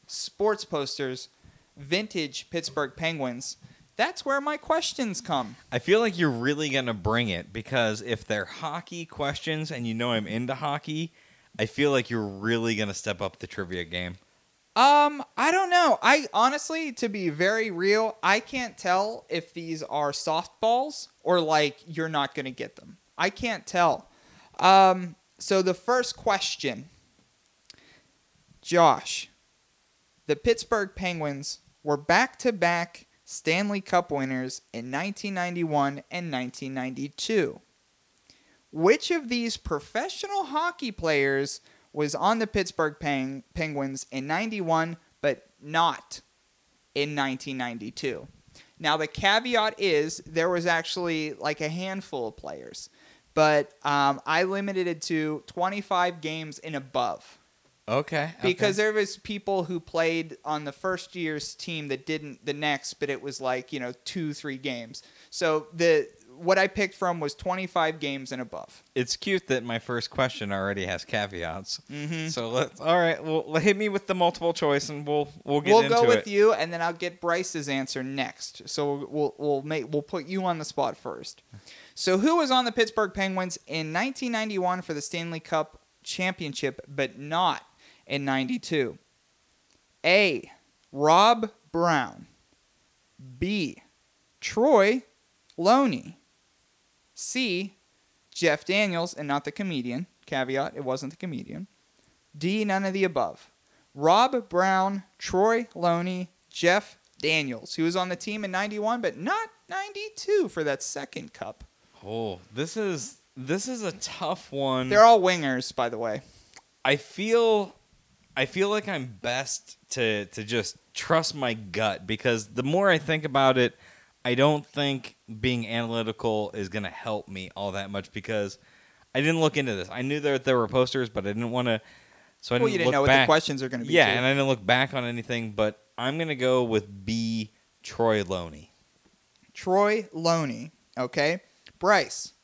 sports posters, vintage Pittsburgh Penguins, that's where my questions come. I feel like you're really gonna bring it because if they're hockey questions and you know I'm into hockey, I feel like you're really gonna step up the trivia game. Um, I don't know. I honestly, to be very real, I can't tell if these are softballs or like you're not gonna get them. I can't tell. Um, so the first question, Josh, the Pittsburgh Penguins were back-to-back Stanley Cup winners in 1991 and 1992. Which of these professional hockey players was on the Pittsburgh Peng- Penguins in 91 but not in 1992? Now, the caveat is there was actually like a handful of players, but um, I limited it to 25 games and above Okay. because there was people who played on the first year's team that didn't the next, but it was like you know two, three games. So the what I picked from was 25 games and above. it's cute that my first question already has caveats. Mm-hmm. So let's. All right. Well, hit me with the multiple choice, and we'll we'll get we'll go with it. you, and then I'll get Bryce's answer next. So we'll we'll make we'll put you on the spot first. So who was on the Pittsburgh Penguins in 1991 for the Stanley Cup championship, but not in '92? A. Rob Brown. B. Troy Loney. C. Jeff Daniels, and not the comedian. Caveat: It wasn't the comedian. D. None of the above. Rob Brown, Troy Loney, Jeff Daniels, who was on the team in 91 but not 92 for that second cup. Oh, this is this is a tough one. They're all wingers, by the way. I feel I feel like I'm best to to just trust my gut because the more I think about it, I don't think being analytical is going to help me all that much because I didn't look into this. I knew that there were posters, but I didn't want to. So I didn't well, you didn't look know what the questions are going to be. Yeah, too. and I didn't look back on anything, but I'm going to go with B. Troy Loney. Troy Loney. Okay. Bryce.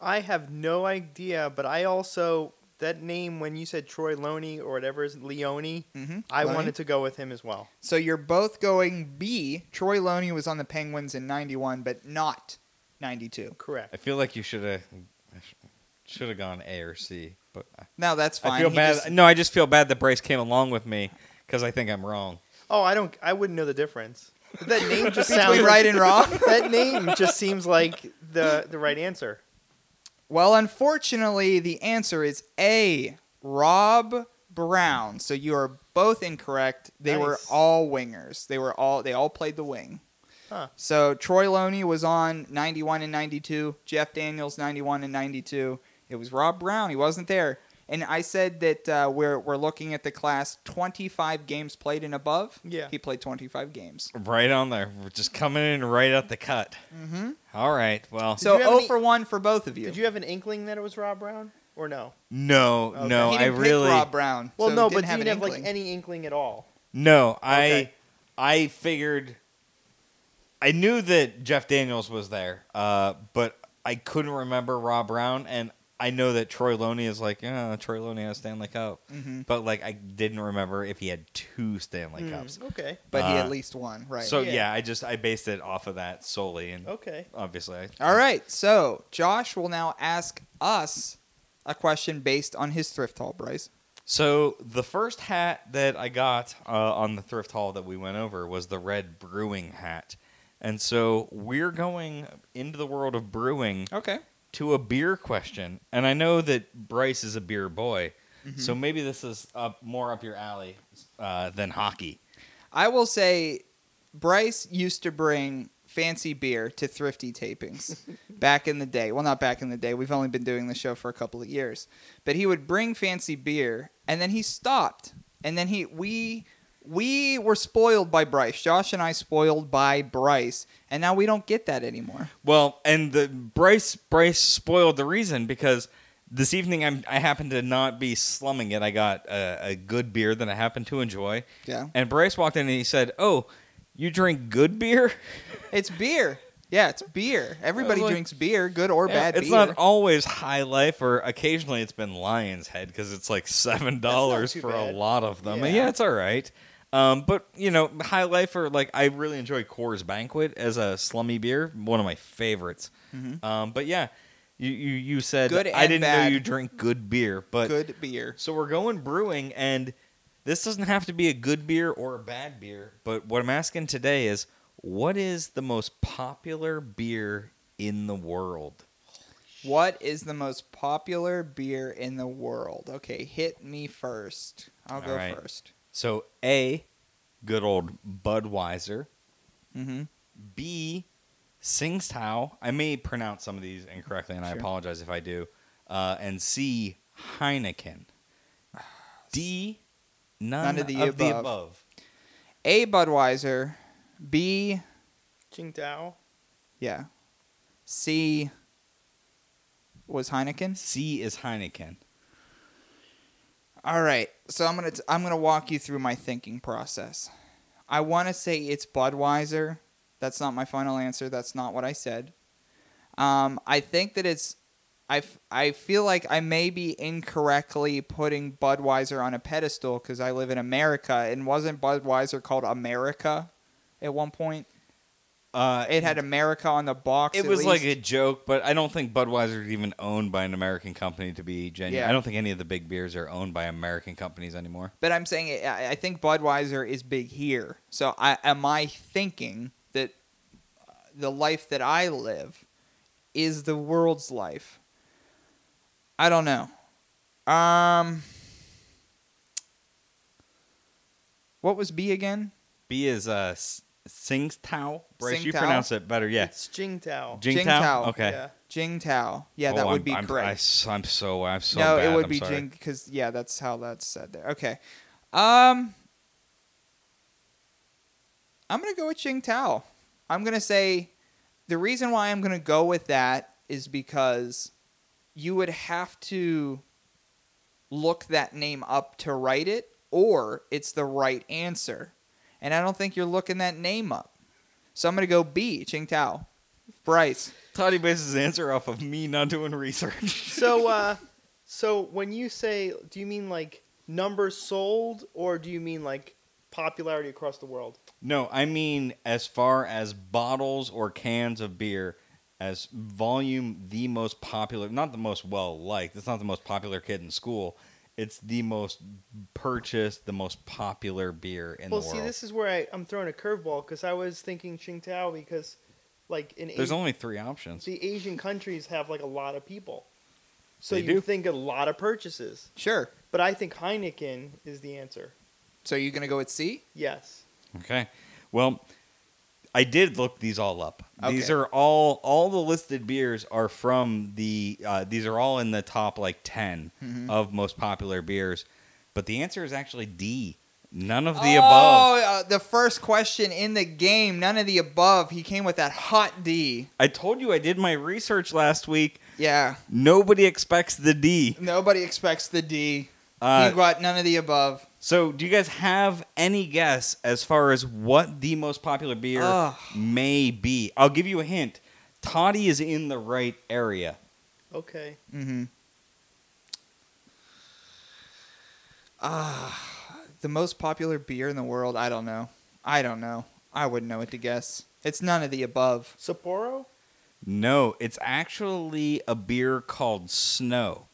I have no idea, but I also that name when you said Troy Loney or whatever is Leone, Mhm, I Loney. wanted to go with him as well. So you're both going B. Troy Loney was on the Penguins in 91 but not 92. Correct. I feel like you should have should have gone A or C, but No, that's fine. I feel He bad. just- no, I just feel bad that Bryce came along with me because I think I'm wrong. Oh, I don't. I wouldn't know the difference. That name *laughs* just sounds right and wrong. *laughs* That name just seems like the the right answer. Well, unfortunately, the answer is A. Rob Brown. So you are both incorrect. They were all wingers. They were all they all played the wing. Huh. So Troy Loney was on 91 and 92. Jeff Daniels 91 and 92. It was Rob Brown. He wasn't there. And I said that uh, we're we're looking at the class 25 games played and above. Yeah. He played 25 games. Right on there. We're just coming in right at the cut. Mm-hmm. All right. Well, So you 0 any- for 1 for both of you. Did you have an inkling that it was Rob Brown or no? no, Okay. no, he I didn't really pick Rob Brown. Well, so no, he but didn't do have you an have like any inkling at all? no. I Okay. I figured I knew that Jeff Daniels was there, uh, but I couldn't remember Rob Brown, and I know that Troy Loney is like, yeah, Troy Loney has Stanley Cup, Mhm. but like I didn't remember if he had two Stanley Hmm, Cups. Okay. but he Uh, at least won, right? So Yeah. yeah. I just I based it off of that solely, and Okay. obviously, I, All right, so Josh will now ask us a question based on his thrift haul, Bryce. So the first hat that I got uh, on the thrift haul that we went over was the red brewing hat, and so we're going into the world of brewing Okay. To a beer question. And I know that Bryce is a beer boy, Mm-hmm. so maybe this is up more up your alley uh, than hockey. I will say Bryce used to bring fancy beer to thrifty tapings *laughs* back in the day. Well, not back in the day. We've only been doing the show for a couple of years. But he would bring fancy beer and then he stopped. And then he we we were spoiled by Bryce. Josh and I spoiled by Bryce, and now we don't get that anymore. Well, and the Bryce Bryce spoiled the reason because this evening I'm, I happened to not be slumming it. I got a, a good beer that I happened to enjoy. Yeah. And Bryce walked in and he said, "Oh, you drink good beer? *laughs* It's beer. Yeah, it's beer. Everybody like- drinks beer, good or bad it's beer. not always High Life, or occasionally it's been Lionshead because it's like seven dollars for a lot of them. And Yeah. yeah, it's all right. Um, but you know, High Life or like I really enjoy Coors Banquet as a slummy beer, one of my favorites. Um, but yeah, you you, you said Good I didn't bad. know you drink good beer, but good beer. so we're going brewing, and this doesn't have to be a good beer or a bad beer. But what I'm asking today is, what is the most popular beer in the world? What is the most popular beer in the world? Okay, hit me first. I'll go All right. first. So A, good old Budweiser. Mm-hmm. B, Tsingtao. I may pronounce some of these incorrectly, and I apologize if I do. Uh, and C, Heineken. D, none, None of the the above. above. A Budweiser, B Qingdao. yeah, C was Heineken. C is Heineken. All right, so I'm gonna t- I'm gonna walk you through my thinking process. I want to say it's Budweiser. That's not my final answer. That's not what I said. Um, I think that it's. I, I feel like I may be incorrectly putting Budweiser on a pedestal because I live in America and wasn't Budweiser called America at one point? Uh, It had America on the box. It was like a joke, but I don't think Budweiser is even owned by an American company to be genuine. Yeah. I don't think any of the big beers are owned by American companies anymore. But I'm saying I I think Budweiser is big here. So I am I thinking that uh, the life that I live is the world's life. I don't know. Um What was B again? B is uh, S- Tsingtao. Bryce, you Tsingtao? pronounce it better. Yeah. It's Qingdao. Jingtao? Jingtao. Okay. Yeah. Jingtao. Yeah, Oh, that I'm- would be I'm, correct. I, am so I'm so no, bad. it would I'm be sorry. Jing because yeah, that's how that's said there. Okay, um, I'm gonna go with Qingtao. I'm gonna say the reason why I'm gonna go with that is because you would have to look that name up to write it, or it's the right answer, and I don't think you're looking that name up. So I'm gonna go B, Qingtao. Bryce. Toddy bases his answer off of me not doing research. *laughs* So, uh, *laughs* so when you say, do you mean like numbers sold, or do you mean like popularity across the world? no, I mean as far as bottles or cans of beer, as volume the most popular, not the most well liked. It's not the most popular kid in school. It's the most purchased, the most popular beer in well, the see, this is where I, I'm throwing a curveball because I was thinking Qingdao because, like in There's Asi- only three options. the Asian countries have like a lot of people, so They you do. think a lot of purchases. Sure. But I think Heineken is the answer. So you're gonna go with C? Yes. Okay. Well, I did look these all up. These are all all the listed beers are from the uh, these are all in the top like 10 Mm-hmm. of most popular beers, but the answer is actually D. None of the oh, above. uh, the first question in the game, none of the above. He came with that hot D. I told you I did my research last week. Yeah, Nobody expects the D. nobody expects the D. Uh, he got none of the above. So, do you guys have any guess as far as what the most popular beer Ugh. may be? I'll give you a hint. Toddy is in the right area. Okay. Mm-hmm. Ah, the most popular beer in the world. I don't know. I don't know. I wouldn't know what to guess. It's none of the above. Sapporo. No, it's actually a beer called Snow.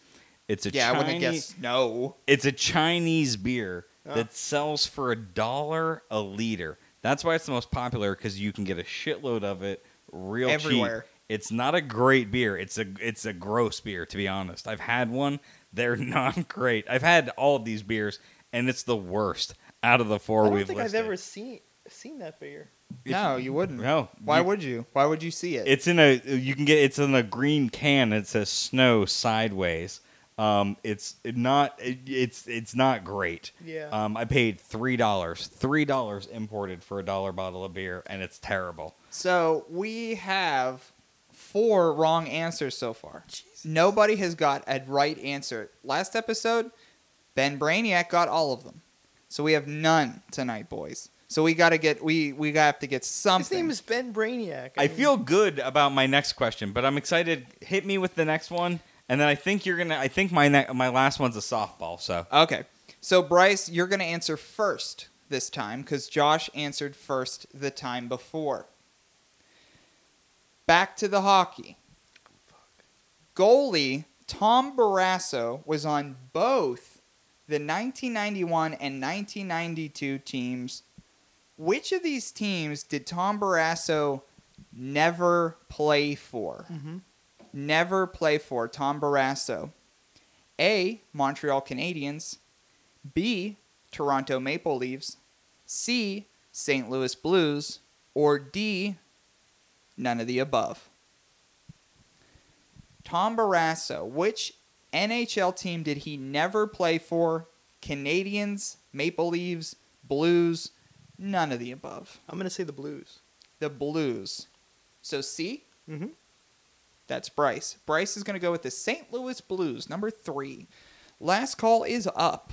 It's a yeah, I wouldn't have Chinese- no. It's a Chinese beer that sells for a dollar a liter. That's why it's the most popular because you can get a shitload of it real Everywhere. cheap. It's not a great beer. It's a it's a gross beer to be honest. I've had one. They're *laughs* not great. I've had all of these beers and it's the worst out of the four I don't we've think listed. I've ever seen seen that beer. If- no, you wouldn't. No. Why you- would you? Why would you see it? It's in a you can get it's in a green can. It says snow sideways. Um, it's not it, it's it's not great. Yeah. Um, I paid three dollars, three dollars imported for a dollar bottle of beer, and it's terrible. So we have four wrong answers so far. Nobody has got a right answer. Last episode, Ben Brainiac got all of them. So we have none tonight, boys. So we gotta get we we have to get something. His something. name is Ben Brainiac. I mean, feel good about my next question, but I'm excited. Hit me with the next one, and then I think you're gonna. I think my ne- my last one's a softball. So okay. So Bryce, you're gonna answer first this time because Josh answered first the time before. Back to the hockey. Goalie Tom Barrasso was on both the 1991 and 1992 teams. Which of these teams did Tom Barrasso never play for? Mhm. Never play for Tom Barrasso? A. Montreal Canadiens. B. Toronto Maple Leafs. C. St. Louis Blues. Or D. None of the above. Tom Barrasso, which NHL team did he never play for? Canadians, Maple Leafs, Blues, none of the above. I'm gonna say the Blues. The Blues. So C? Mhm. That's Bryce. Bryce is going to go with the St. Louis Blues, number three. Last call is up.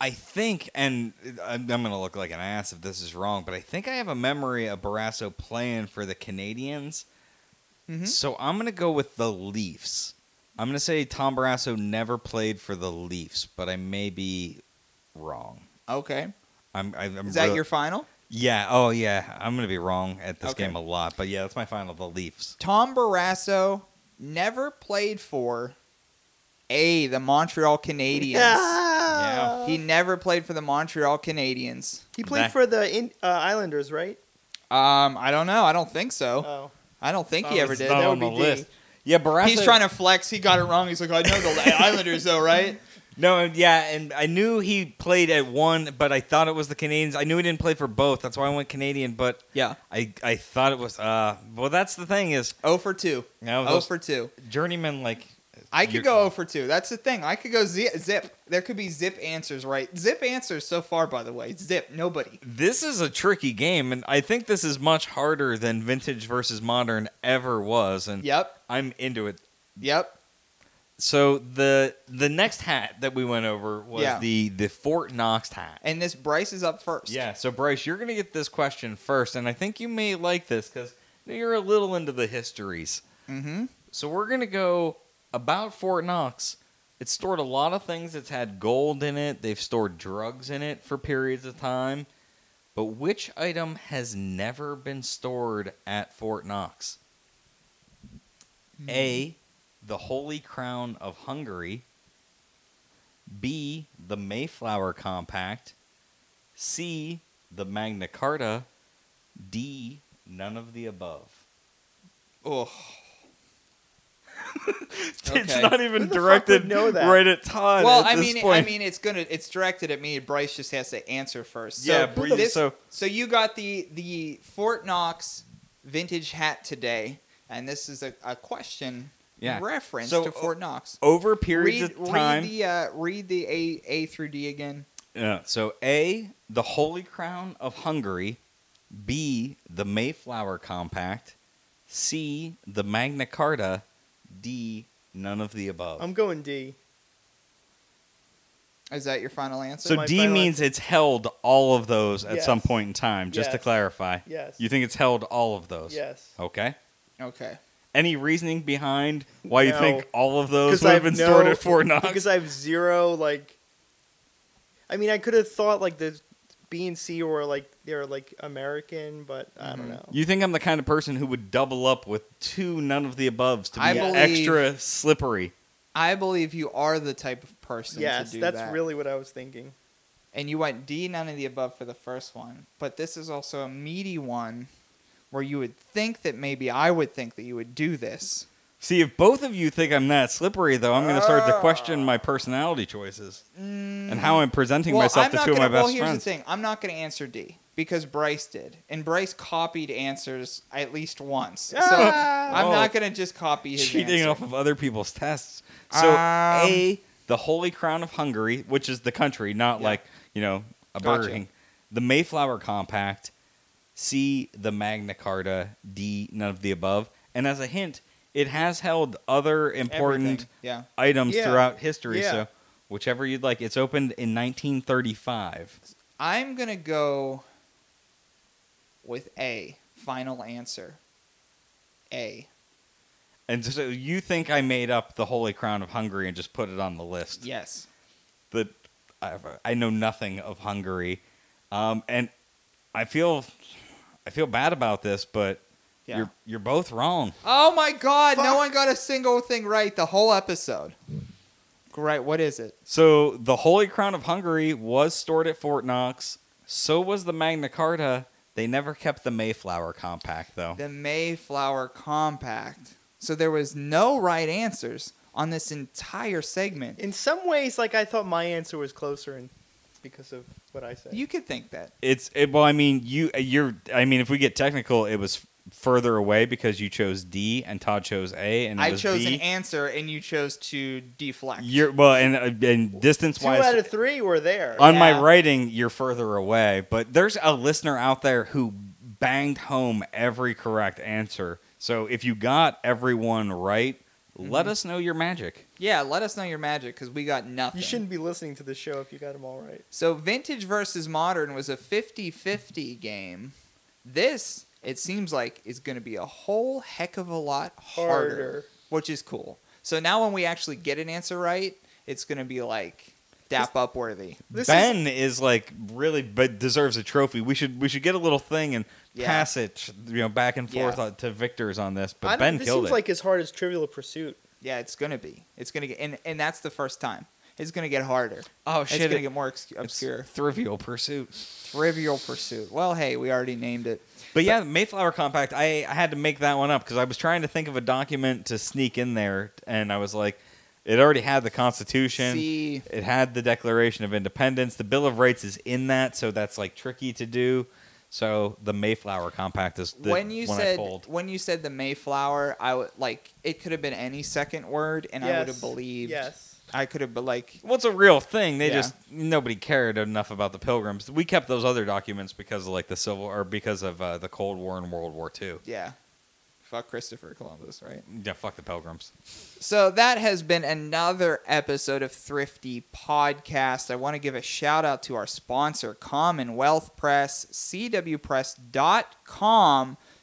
I think, and I'm, going to look like an ass if this is wrong, but I think I have a memory of Barrasso playing for the Canadians. Mhm. So I'm going to go with the Leafs. I'm going to say Tom Barrasso never played for the Leafs, but I may be wrong. Okay. I'm, I'm Is that real- your final? Yeah. Oh, yeah. I'm going to be wrong at this Okay. game a lot, but yeah, that's my final. The Leafs. Tom Barrasso never played for A, the Montreal Canadiens. Yeah. He never played for the Montreal Canadiens. He played That- for the in, uh, Islanders, right? Um, I don't know. I don't think so. Oh. I don't think he ever did. not Not That would be D. list. Yeah, Barrasso. He's trying to flex. He got it wrong. He's like, I know the *laughs* Islanders, though, right? No, yeah, and I knew he played at one, but I thought it was the Canadians. I knew he didn't play for both. That's why I went Canadian, but Yeah. I I thought it was uh well that's the thing is 0 for 2. now 0 those for 2. journeyman like I could you're- go 0 for 2. That's the thing. I could go zi- zip. There could be zip answers, right? Zip answers so far, by the way. Zip. Nobody. This is a tricky game and I think this is much harder than vintage versus modern ever was and Yep. I'm into it. Yep. So the the next hat that we went over was Yeah. the the Fort Knox hat. And this Bryce is up first. Yeah, so Bryce, you're going to get this question first and I think you may like this cuz you're a little into the histories. Mm-hmm. So we're gonna go about Fort Knox. It's stored a lot of things. It's had gold in it. They've stored drugs in it for periods of time. But which item has never been stored at Fort Knox? A. The Holy Crown of Hungary. B. The Mayflower Compact. C. The Magna Carta. D. None of the above. Oh. *laughs* It's Okay. not even the fuck directed would know that? right at Todd. Well, at I this mean, point. I mean, it's gonna, it's directed at me. Bryce just has to answer first. So Yeah, Bryce- this- so- so you got the the Fort Knox vintage hat today, and this is a, a question Yeah. reference So, to Fort Knox. over periods Read, of time. read the uh, read the A A through D again. Yeah. So A, the Holy Crown of Hungary. B, the Mayflower Compact. C, the Magna Carta. D, none of the above. I'm going D. Is that your final answer? so my D final means it's held all of those at some point in time. Just to clarify, Yes. you think it's held all of those? Yes. Okay. okay. Any reasoning behind why you think all of those Because would have been stored at Fort Knox? Because I have zero like. I mean, I could have thought like the B and C were like they're like American, but I Mm-hmm. don't know. You think I'm the kind of person who would double up with two none of the aboves to be believe- extra slippery? I believe you are the type of person yes, to do that's that. really what I was thinking. and you went D, none of the above for the first one. But this is also a meaty one where you would think that maybe I would think that you would do this. See, if both of you think I'm that slippery, though, I'm going to start to question ah. my personality choices mm. and how I'm presenting well, myself I'm to two of gonna, my best well, here's friends. the thing. I'm not going to answer D because Bryce did. And Bryce copied answers at least once. So ah. I'm Oh. not going to just copy his Cheating answer. off of other people's tests. So, Um, A, the Holy Crown of Hungary, which is the country, not Yeah. like, you know, a Burger King. The Mayflower Compact. C, the Magna Carta. D, none of the above. And as a hint, it has held other important Yeah. items Yeah. throughout history. Yeah. So, whichever you'd like. It's opened in 1935. I'm going to go with A. Final answer. A. And so you think I made up the Holy Crown of Hungary and just put it on the list? Yes. But I, I know nothing of Hungary, um, and I feel I feel bad about this, but Yeah. you're you're both wrong. Oh my god, no one got a single thing right the whole episode. Great, what is it? So the Holy Crown of Hungary was stored at Fort Knox. So was the Magna Carta. They never kept the Mayflower Compact, though. The Mayflower Compact. So there was no right answers on this entire segment. In some ways, like I thought my answer was closer, and because of what I said. You could think that. It's it, well, I mean, you you're. I mean, if we get technical, it was further away because you chose D and Todd chose A, and it I was chose B. an answer and you chose to deflect. You're well, and uh, and distance wise, Two wise, out of three were there. on my writing, you're further away. But there's a listener out there who banged home every correct answer. So if you got everyone right, Mm-hmm. let us know your magic. yeah, let us know your magic because we got nothing. you shouldn't be listening to the show if you got them all right. So vintage versus modern was a 50-50 game. This, it seems like, is going to be a whole heck of a lot harder, Harder. which is cool. So now when we actually get an answer right, it's going to be like dap up worthy. This ben is, like really, but deserves a trophy. We should we should get a little thing and Yeah. pass it, you know, back and forth Yeah. on- to victors on this. But don't- Ben this killed seems it. like as hard as Trivial Pursuit. Yeah, it's going to be. It's going to get and and that's the first time. It's going to get harder. oh shit! It's going to it- get more obs- obscure. Trivial Pursuit. Trivial Pursuit. Well, hey, we already named it. But yeah, Mayflower Compact. I, I had to make that one up because I was trying to think of a document to sneak in there, and I was like, it already had the Constitution. See, It had the Declaration of Independence. The Bill of Rights is in that, so that's like tricky to do. So the Mayflower Compact is the when you one I said pulled. when you said the Mayflower, I would like it could have been any second word, and I would have believed. Yes. I could have been like, Well, a real thing. They Yeah. just nobody cared enough about the Pilgrims. We kept those other documents because of like the Civil or because of uh, the Cold War and World War II. yeah, fuck Christopher Columbus, right? Yeah, fuck the Pilgrims. So that has been another episode of Thrifty Podcast. I want to give a shout out to our sponsor, Commonwealth Press, cwpress.com.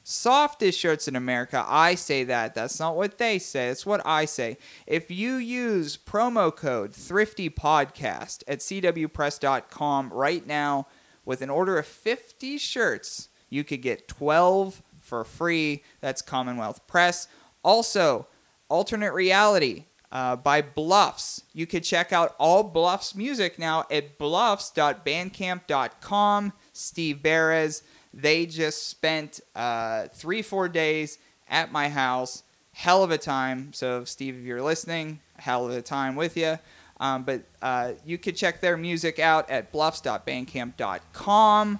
Softest shirts in America. I say that. That's not what they say. That's what I say. If you use promo code Thrifty Podcast at cwpress.com right now with an order of 50 shirts, you could get 12 for free. That's Commonwealth Press. Also, Alternate Reality uh, by Bluffs. You could check out all Bluffs music now at bluffs.bandcamp.com. Steve Perez. They just spent uh, three, four days at my house. Hell of a time. So, Steve, if you're listening, hell of a time with you. Um, but uh, you could check their music out at bluffs.bandcamp.com.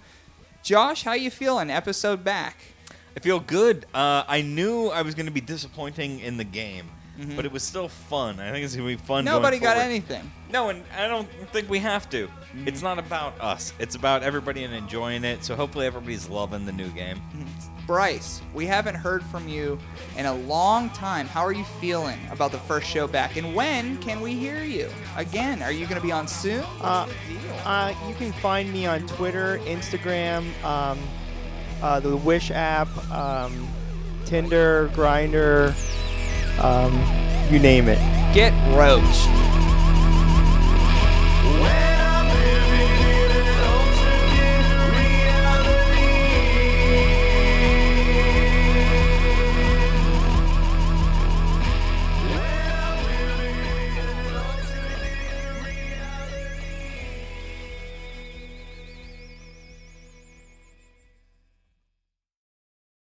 Josh, how you feeling? Episode back. I feel good. Uh, I knew I was going to be disappointing in the game, but it was still fun. I think it's going to be fun. going Nobody got forward. anything. No, and I don't think we have to. It's not about us. It's about everybody and enjoying it. So hopefully everybody's loving the new game. Bryce, we haven't heard from you in a long time. How are you feeling about the first show back? And when can we hear you? Again, are you going to be on soon? Uh, What's the deal? Uh, you can find me on Twitter, Instagram, um, uh, the Wish app, um, Tinder, Grindr, um, you name it. Get roached.